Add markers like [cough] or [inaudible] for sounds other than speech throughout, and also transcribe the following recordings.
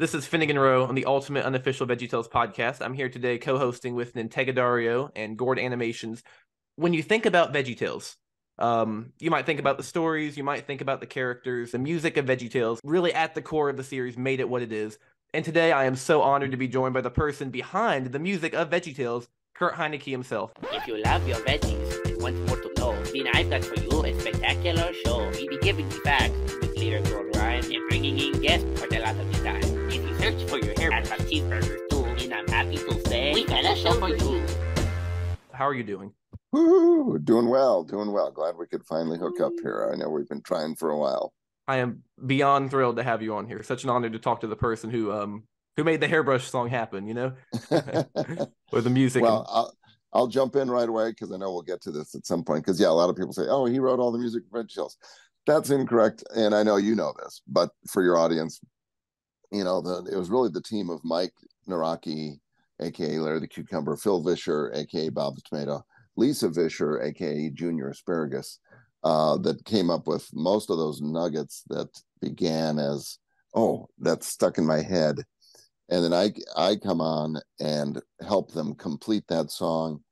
This is Finnegan Rowe on the Ultimate Unofficial VeggieTales podcast. I'm here today co-hosting with Nintegadario and Gord Animations. When you think about VeggieTales, um, you might think about the stories, you might think about the characters, the music of VeggieTales. Really, at the core of the series, made it what it is. And today, I am so honored to be joined by the person behind the music of VeggieTales, Kurt Heinecke himself. If you love your veggies and want more to know, then I've got for you a spectacular show. We'll be giving you facts with lyrical rhyme and bringing in guests for a lot of the time. If you search for your hair and some cheeseburgers too, then I'm happy to say we got a show for you. How are you doing? Woo, doing well, doing well. Glad we could finally hook up here. I know we've been trying for a while. I am beyond thrilled to have you on here. Such an honor to talk to the person who um who made the hairbrush song happen, you know? [laughs] or the music. well, and- I'll, I'll jump in right away because I know we'll get to this at some point. Because yeah, a lot of people say, "Oh, he wrote all the music for VeggieTales." That's incorrect, and I know you know this, but for your audience, you know, the it was really the team of Mike Nawrocki, aka Larry the Cucumber, Phil Vischer, aka Bob the Tomato, Lisa Vischer, aka Junior Asparagus, uh, that came up with most of those nuggets that began as, "Oh, that's stuck in my head." and then I I come on and help them complete that song,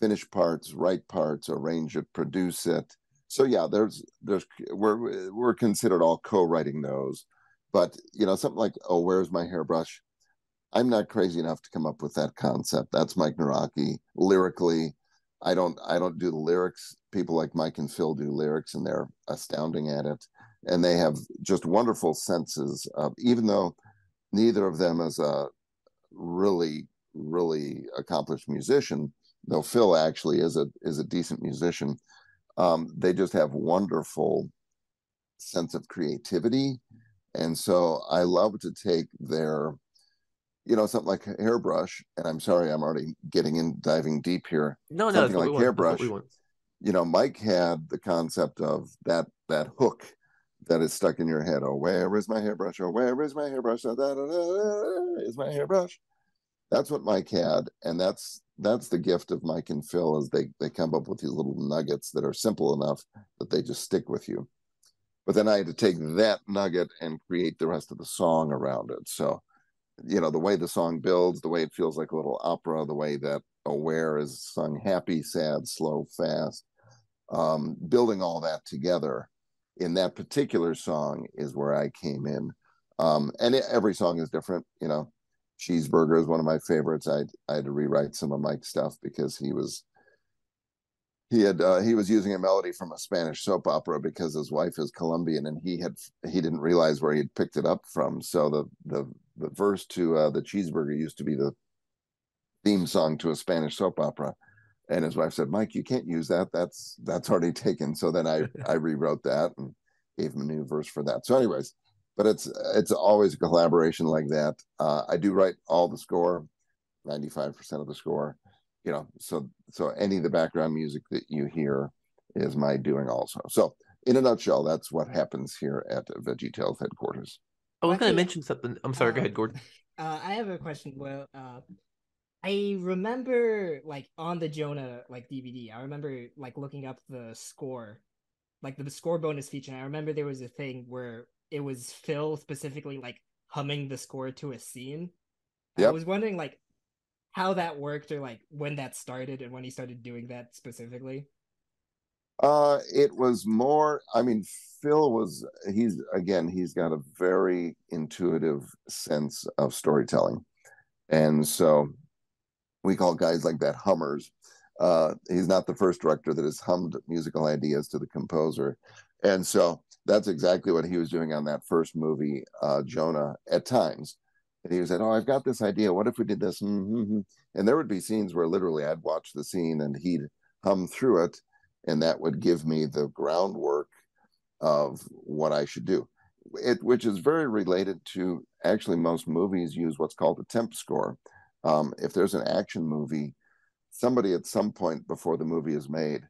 finish parts, write parts, arrange it, produce it. So yeah, there's there's we're we're considered all co-writing those, but you know something like oh where's my hairbrush? I'm not crazy enough to come up with that concept. That's Mike Nawrocki lyrically. I don't I don't do the lyrics. People like Mike and Phil do lyrics, and they're astounding at it. And they have just wonderful senses of even though neither of them is a really really accomplished musician though phil actually is a is a decent musician um, they just have wonderful sense of creativity and so i love to take their you know something like hairbrush and i'm sorry i'm already getting in diving deep here no, no, something like want. That's what hairbrush. you know mike had the concept of that that hook that is stuck in your head. Oh, where is my hairbrush? Oh, where is my hairbrush? Da, da, da, da, is my hairbrush? That's what Mike had, and that's that's the gift of Mike and Phil is they they come up with these little nuggets that are simple enough that they just stick with you. But then I had to take that nugget and create the rest of the song around it. So, you know, the way the song builds, the way it feels like a little opera, the way that aware is sung happy, sad, slow, fast, um, building all that together in that particular song is where I came in. Um, and every song is different, you know. Cheeseburger is one of my favorites. I I had to rewrite some of Mike's stuff because he was he had uh, he was using a melody from a Spanish soap opera because his wife is Colombian and he had he didn't realize where he had picked it up from. So the the the verse to uh, the cheeseburger used to be the theme song to a Spanish soap opera and his wife said mike you can't use that that's that's already taken so then i [laughs] i rewrote that and gave him a new verse for that so anyways but it's it's always a collaboration like that uh, i do write all the score 95% of the score you know so so any of the background music that you hear is my doing also so in a nutshell that's what happens here at Veggie VeggieTales headquarters Oh, I was going to mention something. I'm sorry. go Uh, ahead, Gordon. Uh, I have a question. Well, uh, I remember like on the Jonah like DVD. I remember like looking up the score, like the score bonus feature. And I remember there was a thing where it was Phil specifically like humming the score to a scene. I was wondering like how that worked or like when that started and when he started doing that specifically. Uh, it was more. I mean, Phil was. He's again. He's got a very intuitive sense of storytelling, and so we call guys like that hummers. Uh, he's not the first director that has hummed musical ideas to the composer, and so that's exactly what he was doing on that first movie, uh, Jonah. At times, and he was saying, "Oh, I've got this idea. What if we did this?" Mm-hmm. And there would be scenes where literally I'd watch the scene and he'd hum through it and that would give me the groundwork of what I should do. It, which is very related to actually most movies use what's called a temp score. Um, if there's an action movie, somebody at some point before the movie is made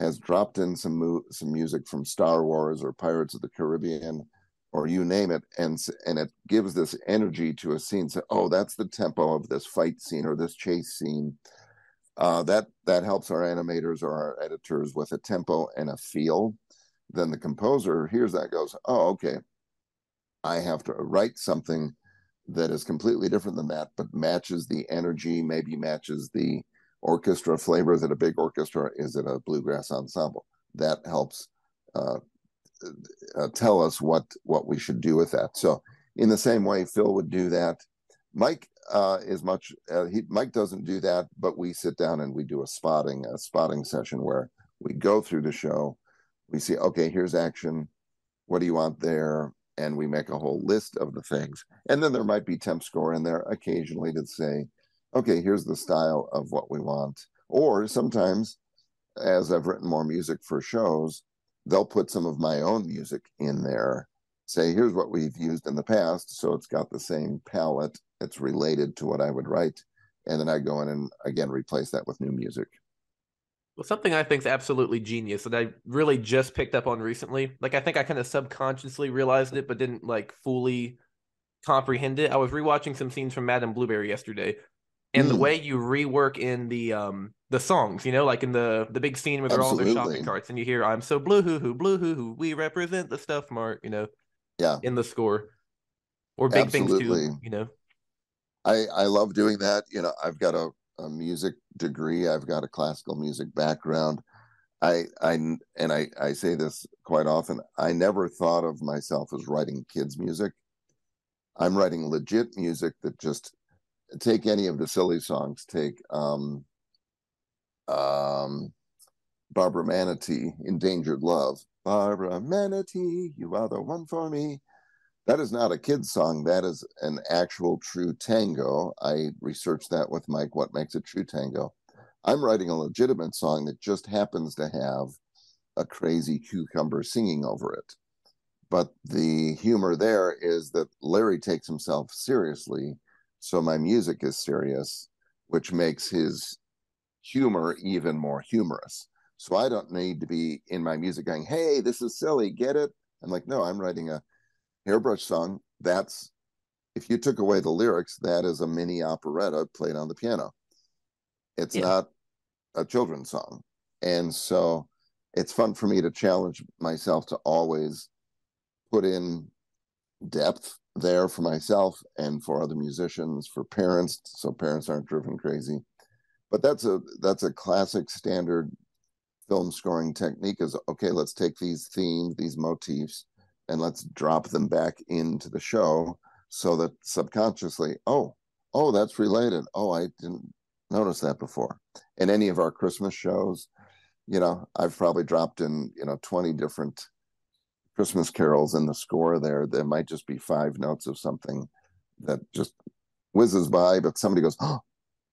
has dropped in some mu- some music from Star Wars or Pirates of the Caribbean or you name it, and and it gives this energy to a scene. So, oh, that's the tempo of this fight scene or this chase scene uh, that that helps our animators or our editors with a tempo and a feel. Then the composer hears that goes, oh, okay, I have to write something that is completely different than that, but matches the energy, maybe matches the orchestra flavor. It a big orchestra? Is it a bluegrass ensemble? That helps uh, uh, tell us what what we should do with that. So, in the same way, Phil would do that. Mike uh, is much. Uh, he Mike doesn't do that, but we sit down and we do a spotting a spotting session where we go through the show. We see, okay, here's action. What do you want there? And we make a whole list of the things. And then there might be temp score in there occasionally to say, okay, here's the style of what we want. Or sometimes, as I've written more music for shows, they'll put some of my own music in there. Say, here's what we've used in the past. So it's got the same palette, it's related to what I would write. And then I go in and again replace that with new music. Well, something I think is absolutely genius that I really just picked up on recently. Like I think I kind of subconsciously realized it, but didn't like fully comprehend it. I was rewatching some scenes from Madame Blueberry yesterday, and mm. the way you rework in the um the songs, you know, like in the the big scene where they're Absolutely. all in their shopping carts, and you hear "I'm so blue hoo hoo blue hoo hoo," we represent the stuff mart, you know, yeah, in the score, or big Absolutely. things too, you know. I I love doing that. You know, I've got a a music degree. I've got a classical music background. I I and I I say this quite often. I never thought of myself as writing kids music. I'm writing legit music that just take any of the silly songs. Take um um Barbara Manatee, Endangered Love. Barbara Manatee, you are the one for me. That is not a kid's song. That is an actual true tango. I researched that with Mike. What makes a true tango? I'm writing a legitimate song that just happens to have a crazy cucumber singing over it. But the humor there is that Larry takes himself seriously. So my music is serious, which makes his humor even more humorous. So I don't need to be in my music going, hey, this is silly, get it? I'm like, no, I'm writing a hairbrush song that's if you took away the lyrics that is a mini operetta played on the piano it's yeah. not a children's song and so it's fun for me to challenge myself to always put in depth there for myself and for other musicians for parents so parents aren't driven crazy but that's a that's a classic standard film scoring technique is okay let's take these themes these motifs and let's drop them back into the show so that subconsciously, oh, oh, that's related. Oh, I didn't notice that before. In any of our Christmas shows, you know, I've probably dropped in, you know, 20 different Christmas carols in the score there. There might just be five notes of something that just whizzes by, but somebody goes, oh,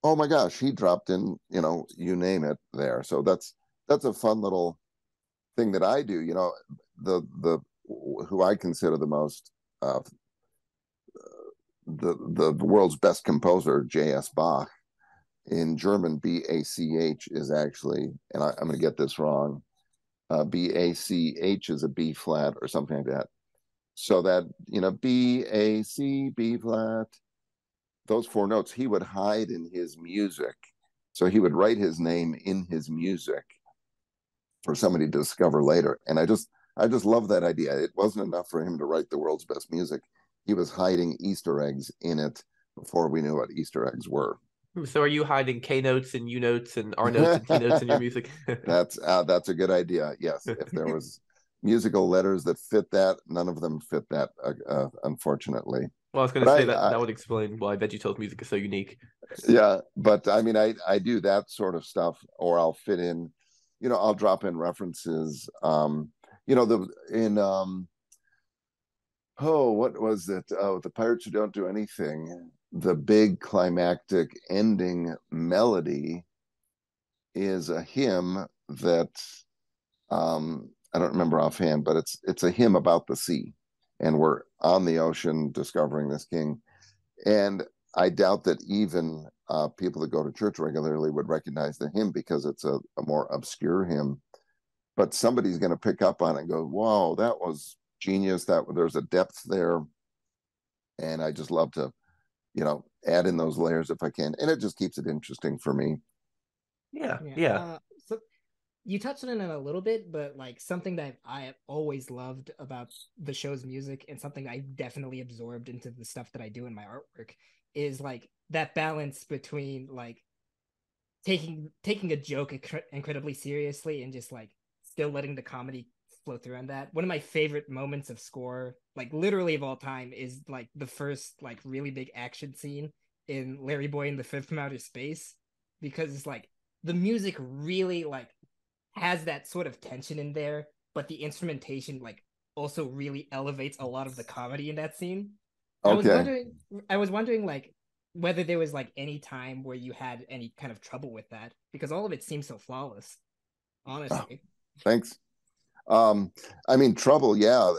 oh my gosh, he dropped in, you know, you name it there. So that's that's a fun little thing that I do. You know, the the who I consider the most uh, the the world's best composer, J.S. Bach. In German, B A C H is actually, and I, am going to get this wrong. Uh, B A C H is a B flat or something like that. So that you know, B A C B flat. Those four notes he would hide in his music. So he would write his name in his music for somebody to discover later. And I just I just love that idea. It wasn't enough for him to write the world's best music. He was hiding Easter eggs in it before we knew what Easter eggs were. So are you hiding K notes and U notes and R [laughs] notes and T notes in your music? [laughs] that's uh, that's a good idea. Yes, if there was [laughs] musical letters that fit that, none of them fit that, uh, uh, unfortunately. Well, I was going to say I, that I, that would explain why VeggieTales music is so unique. Yeah, but I mean, I I do that sort of stuff, or I'll fit in, you know, I'll drop in references. Um, you know the in um oh what was it oh the pirates who don't do anything the big climactic ending melody is a hymn that um i don't remember offhand but it's it's a hymn about the sea and we're on the ocean discovering this king. And i doubt that even uh, people that go to church regularly would recognize the hymn because it's a, a more obscure hymn. But somebody's going to pick up on it and go, "Whoa, that was genius! That there's a depth there," and I just love to, you know, add in those layers if I can, and it just keeps it interesting for me. Yeah, yeah. Uh, so you touched on it a little bit, but like something that I have always loved about the show's music and something I definitely absorbed into the stuff that I do in my artwork is like that balance between like taking taking a joke inc- incredibly seriously and just like still letting the comedy flow through on that. One of my favorite moments of score, like literally of all time, is like the first like really big action scene in Larry Boy and the Fib from Outer Space because it's like the music really like has that sort of tension in there, but the instrumentation like also really elevates a lot of the comedy in that scene. Okay. I was wondering I was wondering like whether there was like any time where you had any kind of trouble with that because all of it seems so flawless. Ah, honestly. Oh, thanks. Um I mean trouble, yeah.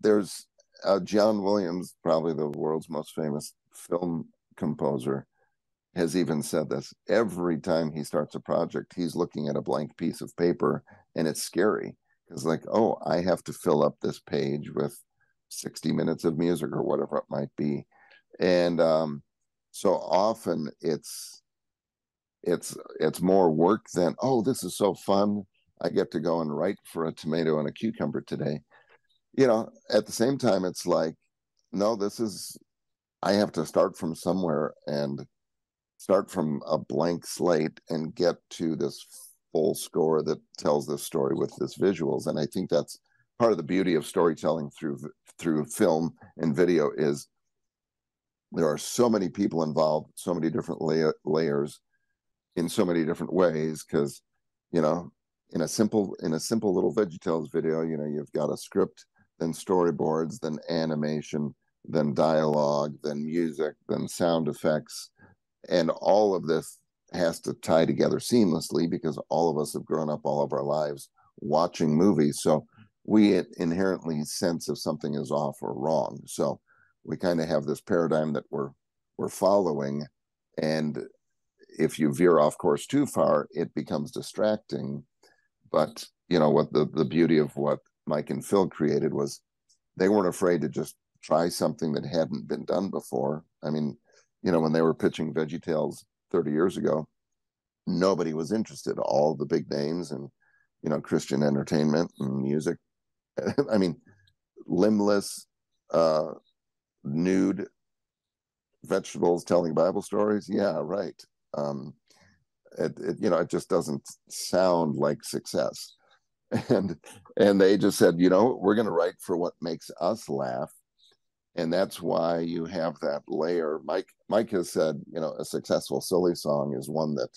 There's uh, John Williams, probably the world's most famous film composer has even said this every time he starts a project he's looking at a blank piece of paper and it's scary because like oh i have to fill up this page with 60 minutes of music or whatever it might be and um, so often it's it's it's more work than oh this is so fun i get to go and write for a tomato and a cucumber today. You know at the same time it's like no this is i have to start from somewhere and start from a blank slate and get to this full score that tells this story with this visuals. And i think that's part of the beauty of storytelling through through film and video is there are so many people involved so many different la- layers in so many different ways because you know in a simple in a simple little veggietales video you know you've got a script then storyboards then animation then dialogue then music then sound effects. And all of this has to tie together seamlessly because all of us have grown up all of our lives watching movies. So we inherently sense if something is off or wrong. So we kind of have this paradigm that we're we're following. And if you veer off course too far it becomes distracting but you know what the the beauty of what mike and phil created was they weren't afraid to just try something that hadn't been done before i mean you know, when they were pitching Veggie Tales 30 years ago, nobody was interested. All the big names and, you know, Christian entertainment and music. [laughs] I mean, limbless, uh, nude vegetables telling Bible stories. Yeah, right. Um, it, it, you know, it just doesn't sound like success. [laughs] And and they just said, you know, we're going to write for what makes us laugh. And that's why you have that layer. Mike mike has said you know a successful silly song is one that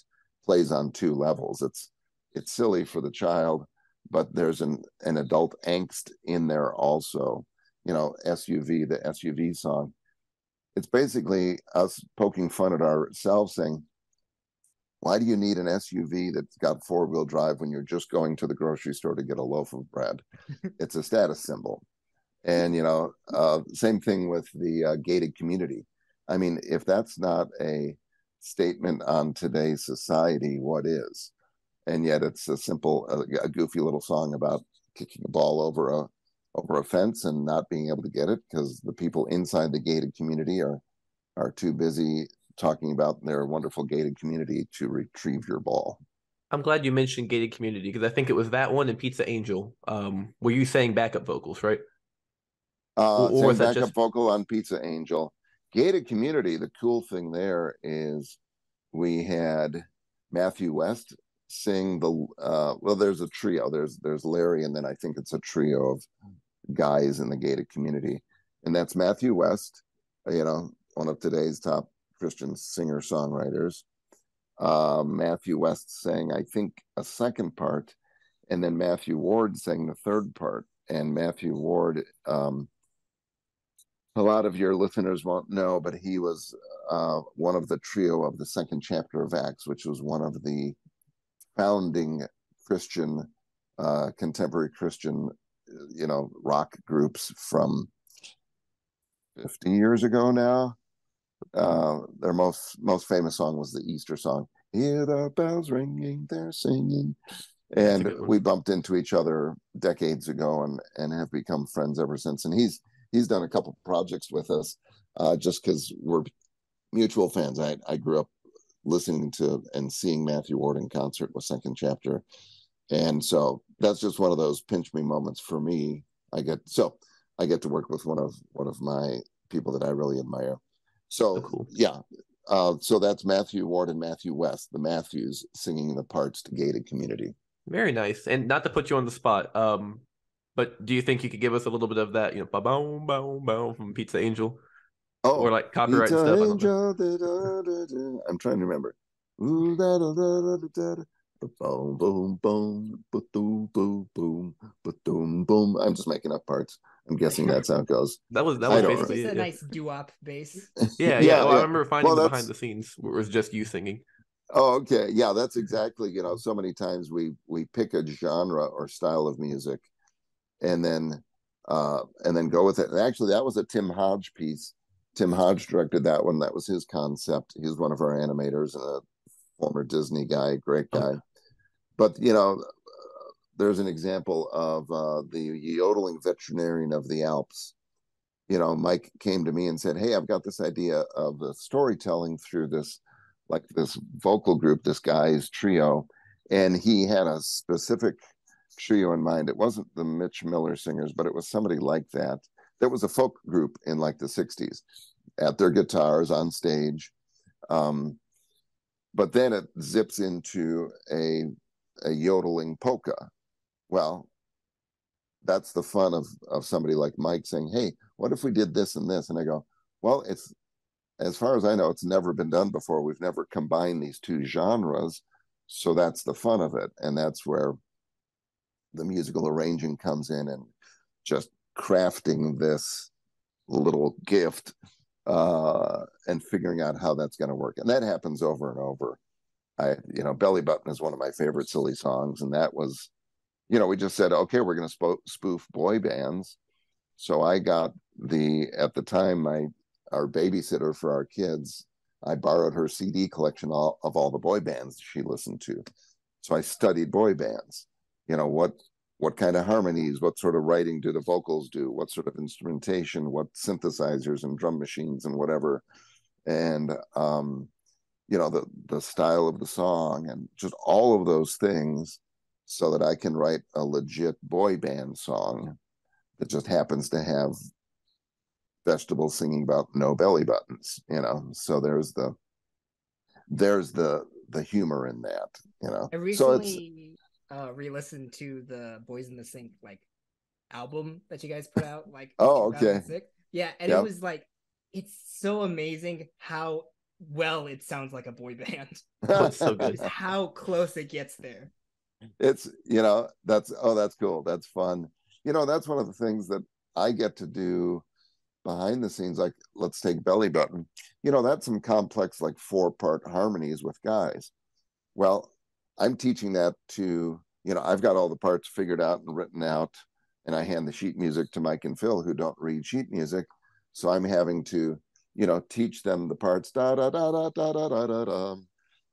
plays on two levels. It's it's silly for the child but there's an an adult angst in there also. You know suv the suv song it's basically us poking fun at ourselves saying why do you need an suv that's got four-wheel drive when you're just going to the grocery store to get a loaf of bread? [laughs] It's a status symbol. And you know uh, same thing with the uh, gated community. I mean if that's not a statement on today's society what is? And yet it's a simple a, a goofy little song about kicking a ball over a over a fence and not being able to get it because the people inside the gated community are are too busy talking about their wonderful gated community to retrieve your ball I'm glad you mentioned gated community because I think it was that one and Pizza Angel. Um, were you saying backup vocals, right? Uh, or, or backup just... vocal on Pizza Angel. Gated Community. The cool thing there is we had Matthew West sing the. Uh, well, there's a trio. There's there's Larry, and then I think it's a trio of guys in the gated community, and that's Matthew West. You know, one of today's top Christian singer songwriters. Uh, Matthew West sang, I think, a second part, and then Matthew Ward sang the third part. And Matthew Ward um, a lot of your listeners won't know, but he was uh, one of the trio of the second chapter of Acts, which was one of the founding Christian, uh, contemporary Christian, you know, rock groups from 50 years ago now. Uh, their most most famous song was the Easter song. Hear the bells ringing, they're singing. And we bumped into each other decades ago and and have become friends ever since. And he's he's done a couple projects with us uh, just because we're mutual fans. I, I grew up listening to and seeing Matthew Ward in concert with Second Chapter. and so that's just one of those pinch me moments for me. I get so I get to work with one of one of my people that I really admire. So Oh, cool. yeah, uh, so that's Matthew Ward and Matthew West, the Matthews singing the parts to Gated Community. Very nice. And not to put you on the spot, um, but do you think you could give us a little bit of that, you know, ba boom, boom, boom from Pizza Angel, Oh, or like copyright Pizza stuff? angel, da, da, da, i'm trying to remember. Ooh, da, da, da, da, da, da. Boom, boom, boom, boom, boom, boom, boom, boom. I'm just making up parts. I'm guessing that's how it goes. [laughs] That was that was don't It's basically just a nice doo-wop bass. [laughs] Yeah, yeah. Yeah, Well, yeah. I remember finding Well, behind the scenes where it was just you singing. Oh, okay. Yeah, that's exactly, you know, so many times we we pick a genre or style of music and then uh and then go with it. And actually that was a Tim Hodge piece. Tim Hodge directed that one. That was his concept. He's one of our animators and a former Disney guy, great guy. But you know, there's an example of uh the yodeling veterinarian of the Alps. You know, Mike came to me and said, "Hey, I've got this idea of the storytelling through this like this vocal group, this guy's trio, and he had a specific trio in mind. It wasn't the Mitch Miller singers, but it was somebody like that. There was a folk group in like the 60s at their guitars on stage. Um, but then it zips into a a yodeling polka. Well, that's the fun of of somebody like Mike saying, "Hey, what if we did this and this?" And I go, "Well, it's as far as I know, it's never been done before. We've never combined these two genres. So that's the fun of it. And that's where the musical arranging comes in and just crafting this little gift uh, and figuring out how that's going to work. And that happens over and over. I, you know, Belly Button is one of my favorite silly songs. And that was, you know, we just said, okay, we're going to spo- spoof boy bands. So I got the, at the time, my our babysitter for our kids, I borrowed her CD collection all, of all the boy bands she listened to. So I studied boy bands. You know what what kind of harmonies, what sort of writing do the vocals do, what sort of instrumentation, what synthesizers and drum machines and whatever, and um, you know the the style of the song and just all of those things, so that I can write a legit boy band song that just happens to have vegetables singing about no belly buttons you know so there's the there's the the humor in that you know I so recently uh re-listened to the Boyz in the Sink like album that you guys put out like Oh, okay. Yeah, and Yep. it was like it's so amazing how well it sounds like a boy band. [laughs] So [laughs] good. How close it gets there. It's you know that's oh that's cool. That's fun. You know that's one of the things that i get to do behind the scenes like let's take belly button. You know that's some complex like four part harmonies with guys. Well i'm teaching that to you know i've got all the parts figured out and written out and i hand the sheet music to mike and phil who don't read sheet music. So i'm having to you know teach them the parts. Da da da da da da da da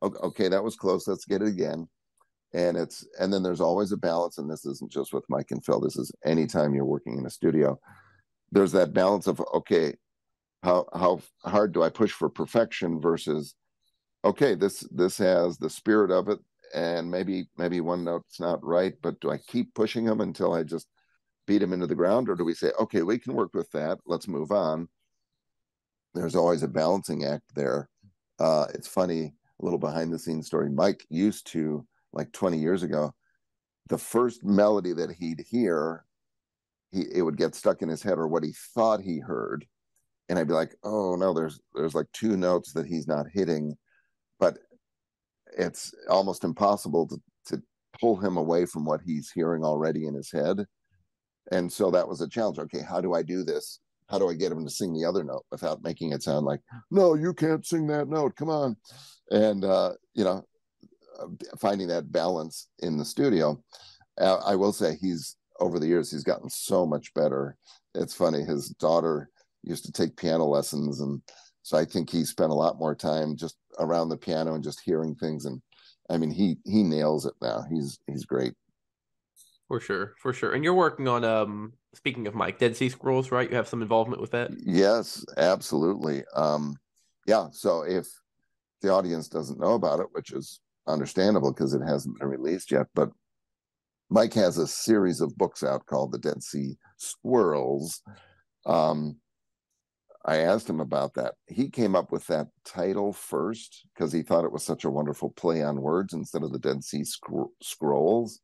okay that was close. Let's get it again and it's and then there's always a balance and this isn't just with mike and phil this is anytime you're working in a studio there's that balance of okay how how hard do i push for perfection versus okay this this has the spirit of it and maybe maybe one note's not right but do i keep pushing them until i just beat them into the ground or do we say okay we can work with that let's move on? There's always a balancing act there. Uh it's funny a little behind the scenes story mike used to like 20 years ago the first melody that he'd hear he it would get stuck in his head or what he thought he heard. And i'd be like oh no there's there's like two notes that he's not hitting. But it's almost impossible to to pull him away from what he's hearing already in his head. And so that was a challenge. Okay how do i do this? How do i get him to sing the other note without making it sound like no you can't sing that note. Come on and uh you know finding that balance in the studio uh, i will say he's over the years he's gotten so much better it's funny his daughter used to take piano lessons and so i think he spent a lot more time just around the piano and just hearing things and i mean he he nails it now he's he's great For sure, for sure. And you're working on um speaking of Mike, Dead Sea Scrolls, right? You have some involvement with that. yes absolutely um yeah so if the audience doesn't know about it which is understandable because it hasn't been released yet but Mike has a series of books out called the Dead Sea Squirrels. Um, I asked him about that. He came up with that title first because he thought it was such a wonderful play on words instead of the Dead Sea Scrolls.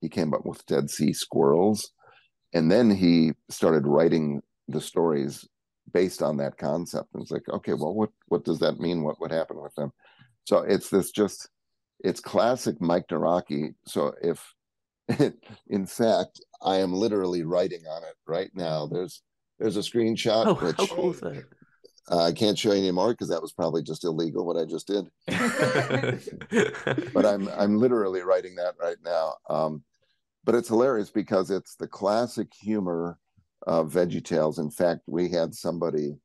He came up with Dead Sea Squirrels. And then he started writing the stories based on that concept. And it's like, okay, well, what what does that mean? What would happen with them? So it's this just it's classic Mike Nawrocki. So if [laughs] in fact I am literally writing on it right now. There's there's a screenshot. Oh, which, cool? Uh, I can't show you anymore because that was probably just illegal what I just did. [laughs] but I'm I'm literally writing that right now. Um, but it's hilarious because it's the classic humor of VeggieTales. In fact, we had somebody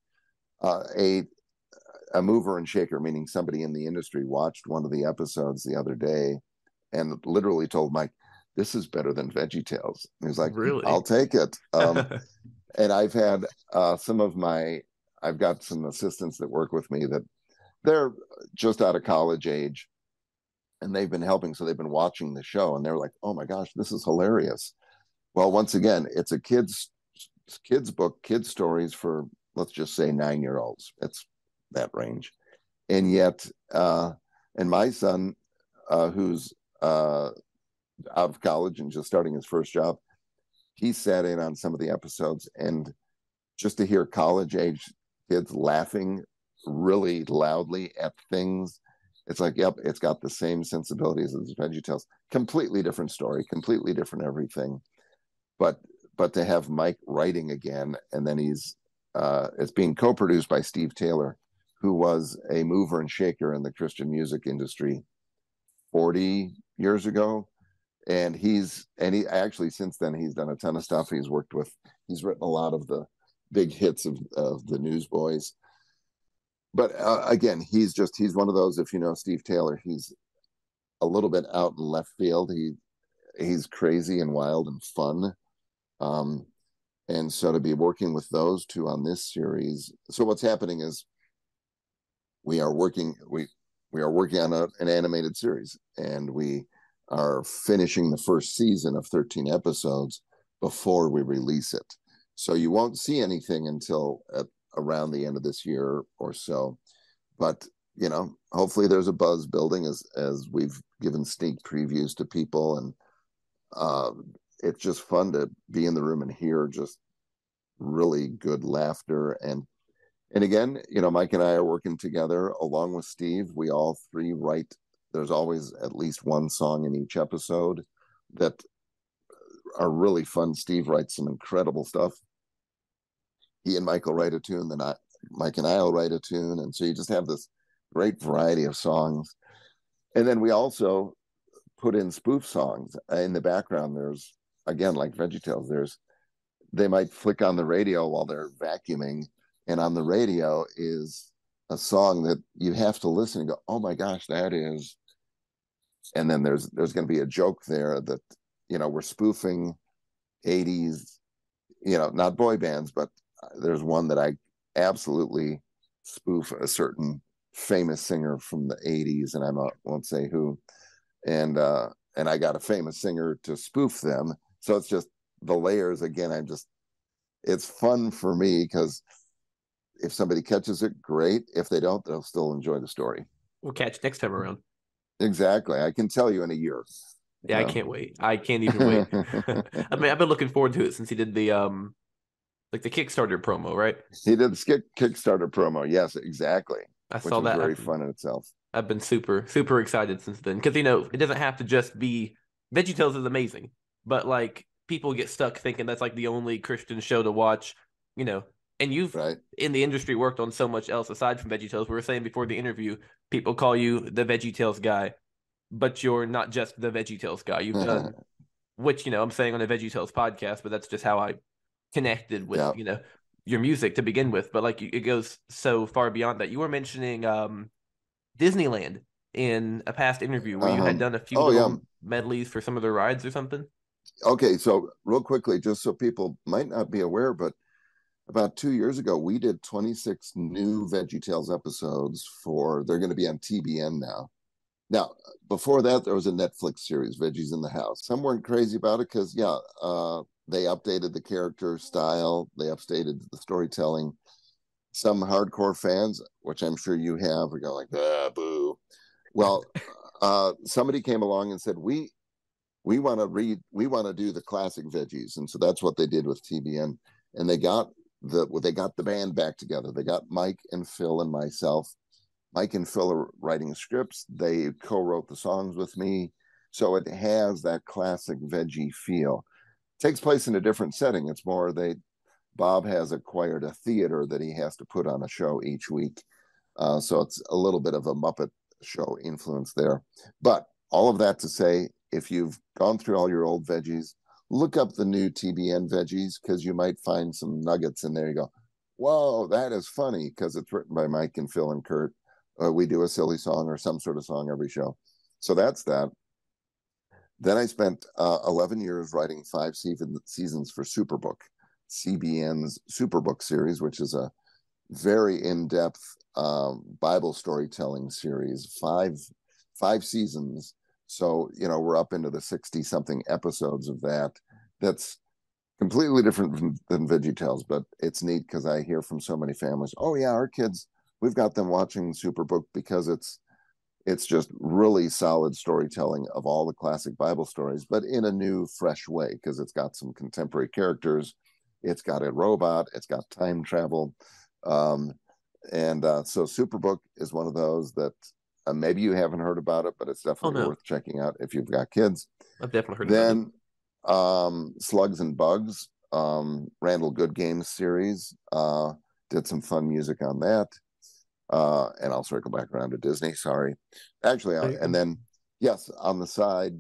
uh, a a mover and shaker, meaning somebody in the industry, watched one of the episodes the other day and literally told Mike, "This is better than VeggieTales." He's like, "Really? I'll take it." Um, [laughs] and I've had uh, some of my I've got some assistants that work with me that they're just out of college age and they've been helping so they've been watching the show and they're like oh my gosh this is hilarious well once again it's a kids kids book kids stories for let's just say nine year olds it's that range. And yet uh and my son uh who's uh out of college and just starting his first job he sat in on some of the episodes and just to hear college age kids laughing really loudly at things it's like yep it's got the same sensibilities as veggietales completely different story completely different everything. But but to have mike writing again and then he's uh it's being co-produced by steve taylor who was a mover and shaker in the christian music industry 40 years ago. And he's and he actually since then he's done a ton of stuff. He's worked with he's written a lot of the big hits of, of the newsboys. But uh, again he's just he's one of those if you know steve taylor he's a little bit out in left field. He he's crazy and wild and fun. Um and so to be working with those two on this series so what's happening is we are working we we are working on a, an animated series and we are finishing the first season of 13 episodes before we release it. So you won't see anything until at, around the end of this year or so. But you know, hopefully there's a buzz building as as we've given sneak previews to people, and uh, it's just fun to be in the room and hear just really good laughter and and again, you know, Mike and I are working together along with Steve. We all three write there's always at least one song in each episode that are really fun. Steve writes some incredible stuff. He and Michael write a tune, then I, Mike and I'll write a tune, and so you just have this great variety of songs. And then we also put in spoof songs in the background. There's again like Veggie Tales, There's they might flick on the radio while they're vacuuming, and on the radio is a song that you have to listen and go, "Oh my gosh, that is and then there's there's going to be a joke there that you know we're spoofing 80s you know not boy bands but there's one that i absolutely spoof a certain famous singer from the 80s and i won't say who and uh and i got a famous singer to spoof them. So it's just the layers again i'm just it's fun for me because if somebody catches it great if they don't they'll still enjoy the story we'll catch next time around Exactly. I can tell you in a year. Yeah, I can't wait. I can't even wait. [laughs] I mean, I've been looking forward to it since he did the um like the Kickstarter promo, right? He did the Kickstarter promo. Yes, exactly. I saw that. Very I've, fun in itself. I've been super super excited since then because you know it doesn't have to just be VeggieTales is amazing, but like people get stuck thinking that's like the only Christian show to watch, you know. And you've right. in the industry worked on so much else aside from VeggieTales. We were saying before the interview, people call you the VeggieTales guy, but you're not just the VeggieTales guy. You've done, [laughs] which you know, I'm saying on the VeggieTales podcast, but that's just how I connected with yeah. you know your music to begin with. But like it goes so far beyond that. You were mentioning um, Disneyland in a past interview where you had uh-huh. done a few oh, yeah. medleys for some of the rides or something. Okay, so real quickly, just so people might not be aware, but about two years ago, we did 26 new VeggieTales episodes for, they're going to be on TBN now. Now, before that, there was a Netflix series, Veggies in the House. Some weren't crazy about it because, yeah, uh, they updated the character style, they updated the storytelling. Some hardcore fans, which I'm sure you have, are going like, ah, boo. Well, [laughs] uh, somebody came along and said, we we want to read, we want to do the classic veggies, and so that's what they did with TBN, and they got the they got the band back together. They got Mike and Phil and myself. Mike and Phil are writing scripts. They co-wrote the songs with me, so it has that classic veggie feel takes place in a different setting. It's more they Bob has acquired a theater that he has to put on a show each week. Uh, so it's a little bit of a Muppet show influence there. But all of that to say, if you've gone through all your old veggies, look up the new TBN veggies because you might find some nuggets in there. You go, whoa, that is funny because it's written by Mike and Phil and Kurt. Uh, we do a silly song or some sort of song every show. So that's that. Then I spent uh, 11 years writing five season, seasons for Superbook, CBN's Superbook series, which is a very in-depth um, Bible storytelling series. Five five seasons, so you know we're up into the 60 something episodes of that. That's completely different than, than Veggie Tales, but it's neat because I hear from so many families. Oh yeah, our kids, we've got them watching Superbook because it's it's just really solid storytelling of all the classic Bible stories, but in a new, fresh way because it's got some contemporary characters. It's got a robot. It's got time travel. Um, and uh, so Superbook is one of those that uh, maybe you haven't heard about it, but it's definitely oh, no. worth checking out if you've got kids. I've definitely heard then, um, Slugs and Bugs, um, Randall Goodgame's series. Uh, did some fun music on that uh, and I'll circle back around to Disney. Sorry, actually, uh, and then yes, on the side,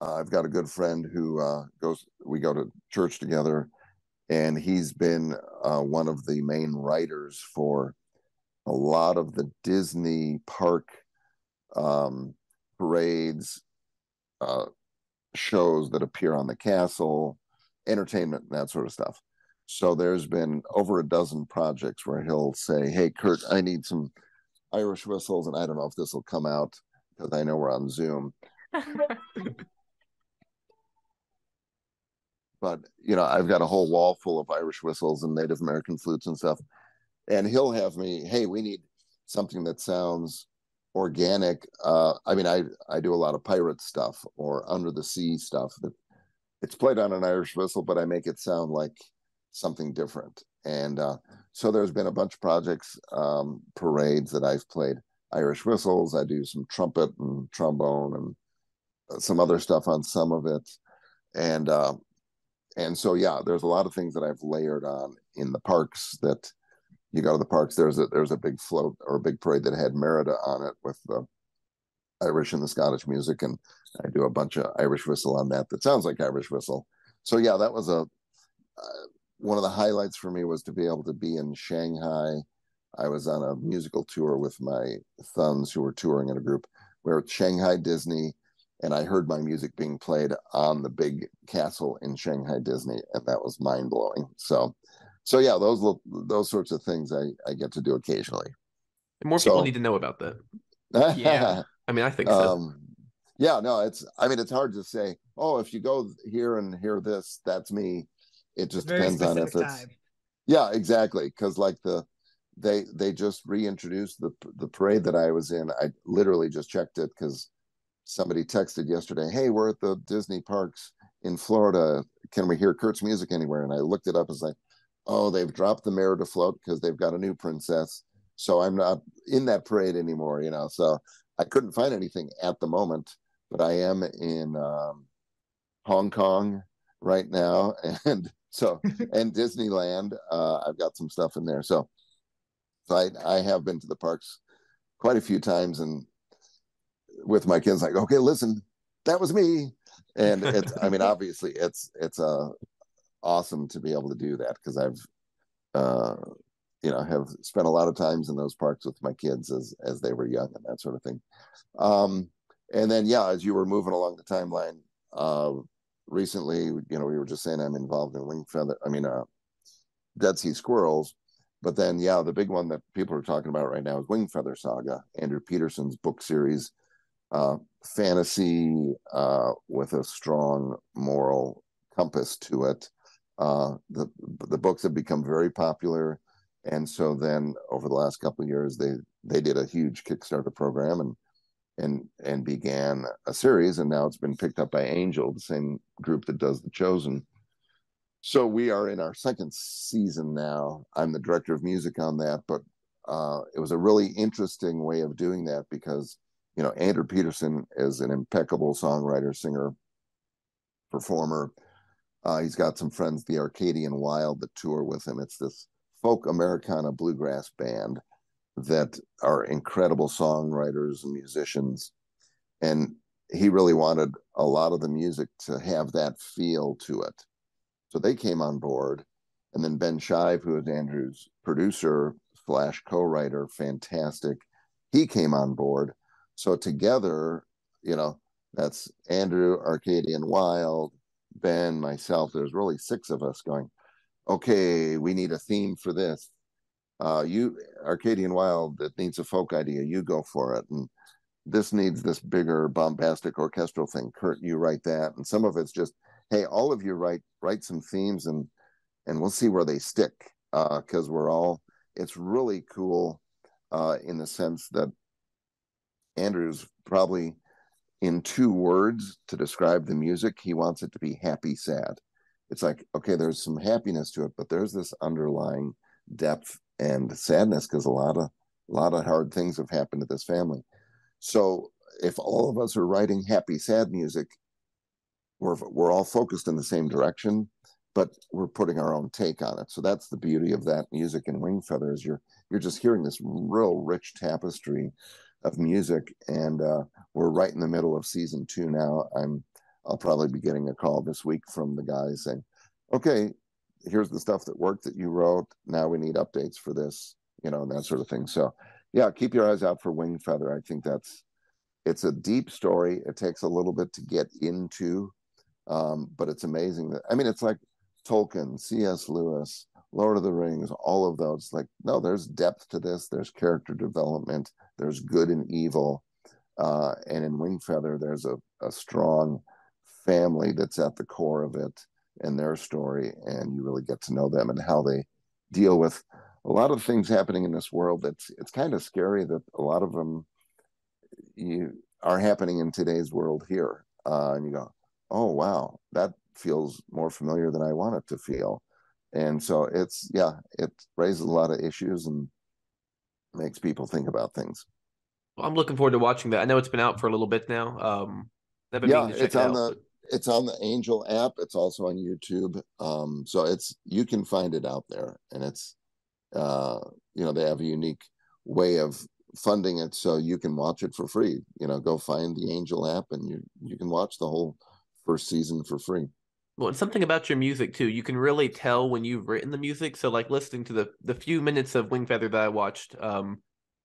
uh, I've got a good friend who uh, goes. We go to church together, and he's been uh, one of the main writers for a lot of the Disney park um, parades, uh, shows that appear on the castle, entertainment, and that sort of stuff. So there's been over a dozen projects where he'll say, Hey, Kurt, I need some Irish whistles. And I don't know if this will come out because I know we're on Zoom. [laughs] but, you know, I've got a whole wall full of Irish whistles and Native American flutes and stuff. And he'll have me, Hey, we need something that sounds organic. Uh, I mean, I, I do a lot of pirate stuff or under the sea stuff that it's played on an Irish whistle, but I make it sound like something different. And uh, so there's been a bunch of projects, um, parades that I've played Irish whistles. I do some trumpet and trombone and uh, some other stuff on some of it. And uh, and so yeah, there's a lot of things that I've layered on in the parks that you go to the parks. There's a there's a big float or a big parade that had Merida on it with the Irish and the Scottish music, and I do a bunch of Irish whistle on that that sounds like Irish whistle. So yeah, that was a uh, one of the highlights for me was to be able to be in Shanghai. I was on a musical tour with my sons who were touring in a group. We were at Shanghai Disney, and I heard my music being played on the big castle in Shanghai Disney, and that was mind blowing. So, so yeah, those those sorts of things I I get to do occasionally. And more people need to know about that. [laughs] yeah, I mean, I think so. Um, yeah, no, it's. I mean, it's hard to say. Oh, if you go here and hear this, that's me it just depends on if it's time. yeah exactly because like the they they just reintroduced the the parade that i was in i literally just checked it because somebody texted yesterday hey we're at the disney parks in florida can we hear kurt's music anywhere and i looked it up and like oh they've dropped the Merida float because they've got a new princess so i'm not in that parade anymore you know so i couldn't find anything at the moment but i am in um, hong kong right now [laughs] and so [laughs] and Disneyland, uh, I've got some stuff in there. So, so I I have been to the parks quite a few times, and with my kids, like, okay, listen, that was me, and it's I mean, [laughs] obviously, it's it's uh awesome to be able to do that because I've uh you know have spent a lot of times in those parks with my kids as as they were young and that sort of thing um and then yeah as you were moving along the timeline uh recently, you know, we were just saying I'm involved in Wingfeather. I mean, uh, Dead Sea squirrels. But then, yeah, the big one that people are talking about right now is Wingfeather Saga, Andrew Peterson's book series uh, fantasy uh, with a strong moral compass to it. Uh, the the books have become very popular, and so then over the last couple of years, they they did a huge Kickstarter program and and and began a series, and now it's been picked up by Angel, the same group that does The Chosen. So we are in our second season now. I'm the director of music on that, but uh, it was a really interesting way of doing that because you know Andrew Peterson is an impeccable songwriter, singer, performer. Uh, he's got some friends, the Arcadian Wild, that tour with him. It's this folk Americana bluegrass band that are incredible songwriters and musicians. And he really wanted a lot of the music to have that feel to it. So they came on board. And then Ben Shive, who is Andrew's producer slash co-writer, fantastic. He came on board. So together, you know, that's Andrew, Arcadian Wild, Ben, myself. There's really six of us going, okay, we need a theme for this. Uh, you, Arcadian Wild, that needs a folk idea. You go for it. And this needs this bigger bombastic orchestral thing. Kurt, you write that. And some of it's just, hey, all of you write write some themes and and we'll see where they stick. Uh, because we're all it's really cool uh, in the sense that Andrew's probably in two words to describe the music. He wants it to be happy, sad. It's like, okay, there's some happiness to it, but there's this underlying depth and sadness because a lot of a lot of hard things have happened to this family. So if all of us are writing happy, sad music, we're we're all focused in the same direction but we're putting our own take on it. So that's the beauty of that music and Wingfeathers. You're you're just hearing this real rich tapestry of music, and uh, we're right in the middle of season two now. I'm I'll probably be getting a call this week from the guys saying, "Okay, here's the stuff that worked that you wrote. Now we need updates for this, you know, and that sort of thing." So yeah, keep your eyes out for Wingfeather. I think that's it's a deep story. It takes a little bit to get into, um, but it's amazing that I mean, it's like Tolkien, C.S. Lewis, Lord of the Rings, all of those. Like, no, there's depth to this. There's character development. There's good and evil. Uh, and in Wingfeather, there's a, a strong family that's at the core of it and their story. And you really get to know them and how they deal with a lot of things happening in this world. That's it's kind of scary that a lot of them you are happening in today's world here. Uh, and you go, oh wow, that feels more familiar than I want it to feel. And so it's yeah, it raises a lot of issues and makes people think about things. Well, I'm looking forward to watching that. I know it's been out for a little bit now. Um, yeah, it's on the it's on the Angel app. It's also on YouTube. Um, so it's you can find it out there, and it's uh, you know they have a unique way of funding it, so you can watch it for free. You know, go find the Angel app, and you you can watch the whole first season for free. Well, it's something about your music too. You can really tell when you've written the music. So, like listening to the the few minutes of Wingfeather that I watched, um,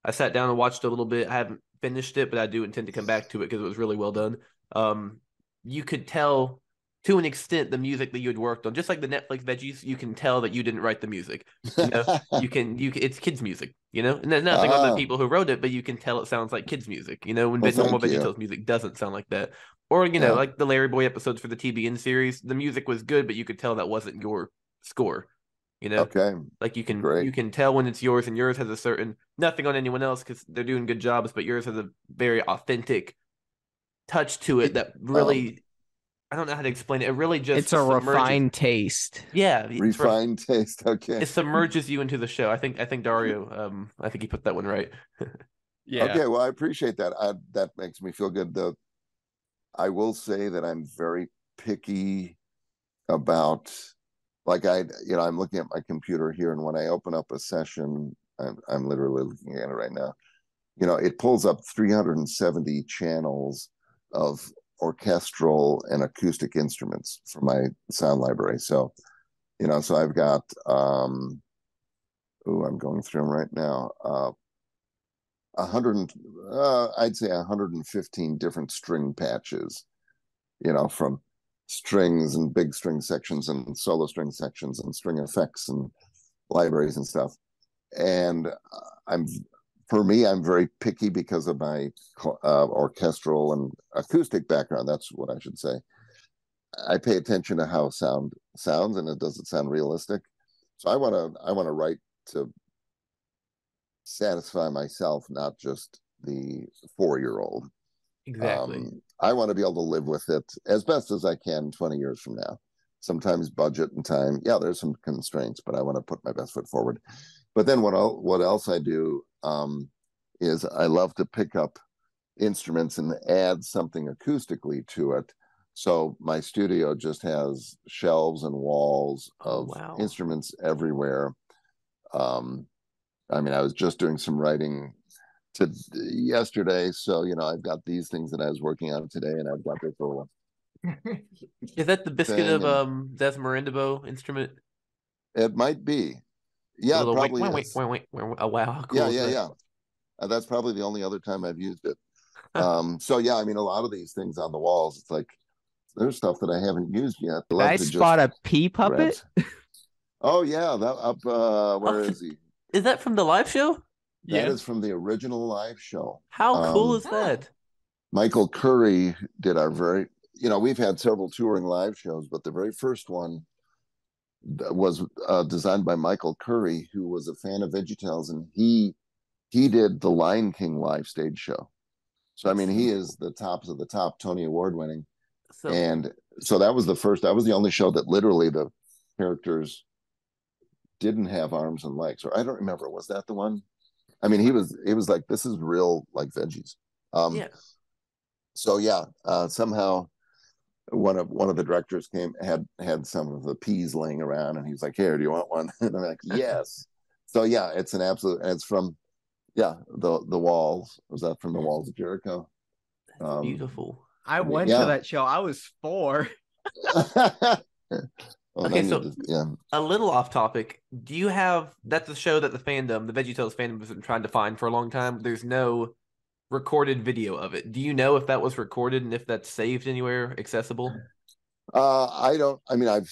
I sat down and watched a little bit. I haven't finished it, but I do intend to come back to it because it was really well done. Um, you could tell to an extent the music that you had worked on, just like the Netflix veggies, you can tell that you didn't write the music. You know, you [laughs] can you can, it's kids music, you know, and there's nothing on the ah. people who wrote it, but you can tell it sounds like kids music. You know, when well, normal VeggieTales music doesn't sound like that. Or you know, yeah. like the Larry Boy episodes for the TBN series, the music was good, but you could tell that wasn't your score. You know, okay, like you can Great. you can tell when it's yours, and yours has a certain nothing on anyone else because they're doing good jobs, but yours has a very authentic touch to it that really. Um, I don't know how to explain it. It really just it's a refined taste. Yeah, refined taste. Okay, it submerges you into the show. I think I think Dario. Um, I think he put that one right. [laughs] yeah. Okay. Well, I appreciate that. I, that makes me feel good. The I will say that I'm very picky about like I you know I'm looking at my computer here and when I open up a session I'm I'm literally looking at it right now you know it pulls up 370 channels of orchestral and acoustic instruments for my sound library. So you know so I've got um oh I'm going through them right now. Uh 100 uh, i'd say 115 different string patches you know from strings and big string sections and solo string sections and string effects and libraries and stuff and i'm for me, I'm very picky because of my uh, orchestral and acoustic background. That's what I should say. I pay attention to how sound sounds, and it doesn't sound realistic. So I want to I want to write to satisfy myself, not just the four year old. Exactly. Um, I want to be able to live with it as best as I can 20 years from now. Sometimes budget and time, yeah, there's some constraints, but I want to put my best foot forward. But then what I'll, what else I do um, is I love to pick up instruments and add something acoustically to it. So my studio just has shelves and walls Oh, of wow. instruments everywhere. Um, I mean, I was just doing some writing to yesterday, so you know, I've got these things that I was working on today, and I've got this little. [laughs] Is that the biscuit thing of and- um Desmorindabo instrument? It might be, yeah, probably. wait, wait, is. wait, wait, wait, wait. Oh wow, cool yeah, yeah, that? yeah. Uh, that's probably the only other time I've used it. [laughs] um, so yeah, I mean, a lot of these things on the walls, it's like there's stuff that I haven't used yet. I to spot a pea puppet? s- Oh yeah, that up. Uh, where Oh, he? Is that from the live show? That is from the original live show. How cool Um, is that? Michael Curry did our very, you know, we've had several touring live shows, but the very first one was uh, designed by Michael Curry, who was a fan of VeggieTales, and he he did the Lion King live stage show. So I mean, he is the tops of the top, Tony Award winning, So and so that was the first. That was the only show that literally the characters didn't have arms and legs, or I don't remember. Was that the one? I mean, he was. He was like, "This is real, like veggies." Um, yeah, so yeah uh somehow one of one of the directors came had had some of the peas laying around and he's like here do you want one [laughs] and i'm like yes so yeah it's an absolute and it's from yeah the the walls was that from the walls of jericho that's um, beautiful. I went Yeah. to that show. I was four. [laughs] [laughs] oh, Okay, so- just- yeah A little off topic. Do you have that's a show that the fandom, the VeggieTales fandom, has been trying to find for a long time. There's no recorded video of it. Do you know if that was recorded and if that's saved anywhere accessible? uh i don't i mean i've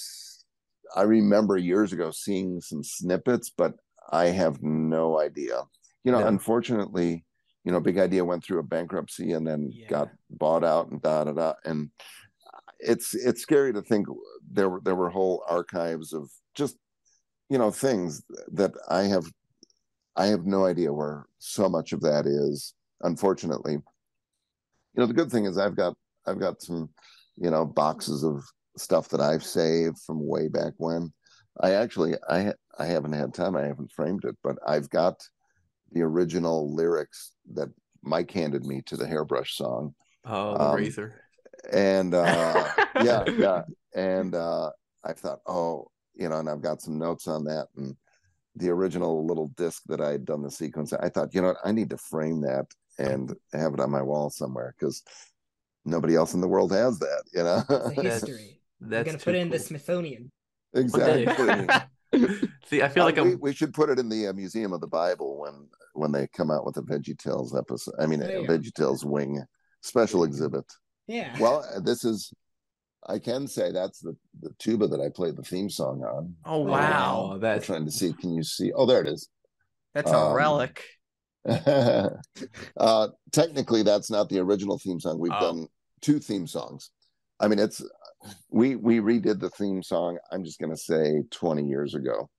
I remember years ago seeing some snippets but i have no idea you know No. unfortunately you know big idea went through a bankruptcy and then Yeah. got bought out and da da da and it's it's scary to think there were there were whole archives of just you know things that i have i have no idea where so much of that is unfortunately. You know the good thing is i've got i've got some you know boxes of stuff that i've saved from way back when. I actually i i haven't had time i haven't framed it but i've got the original lyrics that mike handed me to the hairbrush song. Oh, the Um, razor. And uh [laughs] yeah yeah. And uh i thought oh you know and i've got some notes on that. And the original little disc that i had done the sequence i thought you know what? I need to frame that and have it on my wall somewhere because nobody else in the world has that you know? It's [laughs] history. We're That's gonna too put it in the. Smithsonian. exactly. [laughs] See, I feel like Uh, we, I'm we should put it in the uh, museum of the bible when when they come out with a veggie tales episode i mean a you veggie tales wing special exhibit Yeah. well this is i can say that's the the tuba that i played the theme song on Oh wow. wow, I'm that's trying to see. Can you see? Oh, there it is. That's a Um, relic. [laughs] uh, technically, that's not the original theme song. We've Oh. done two theme songs. I mean, it's we we redid the theme song. I'm just going to say 20 years ago.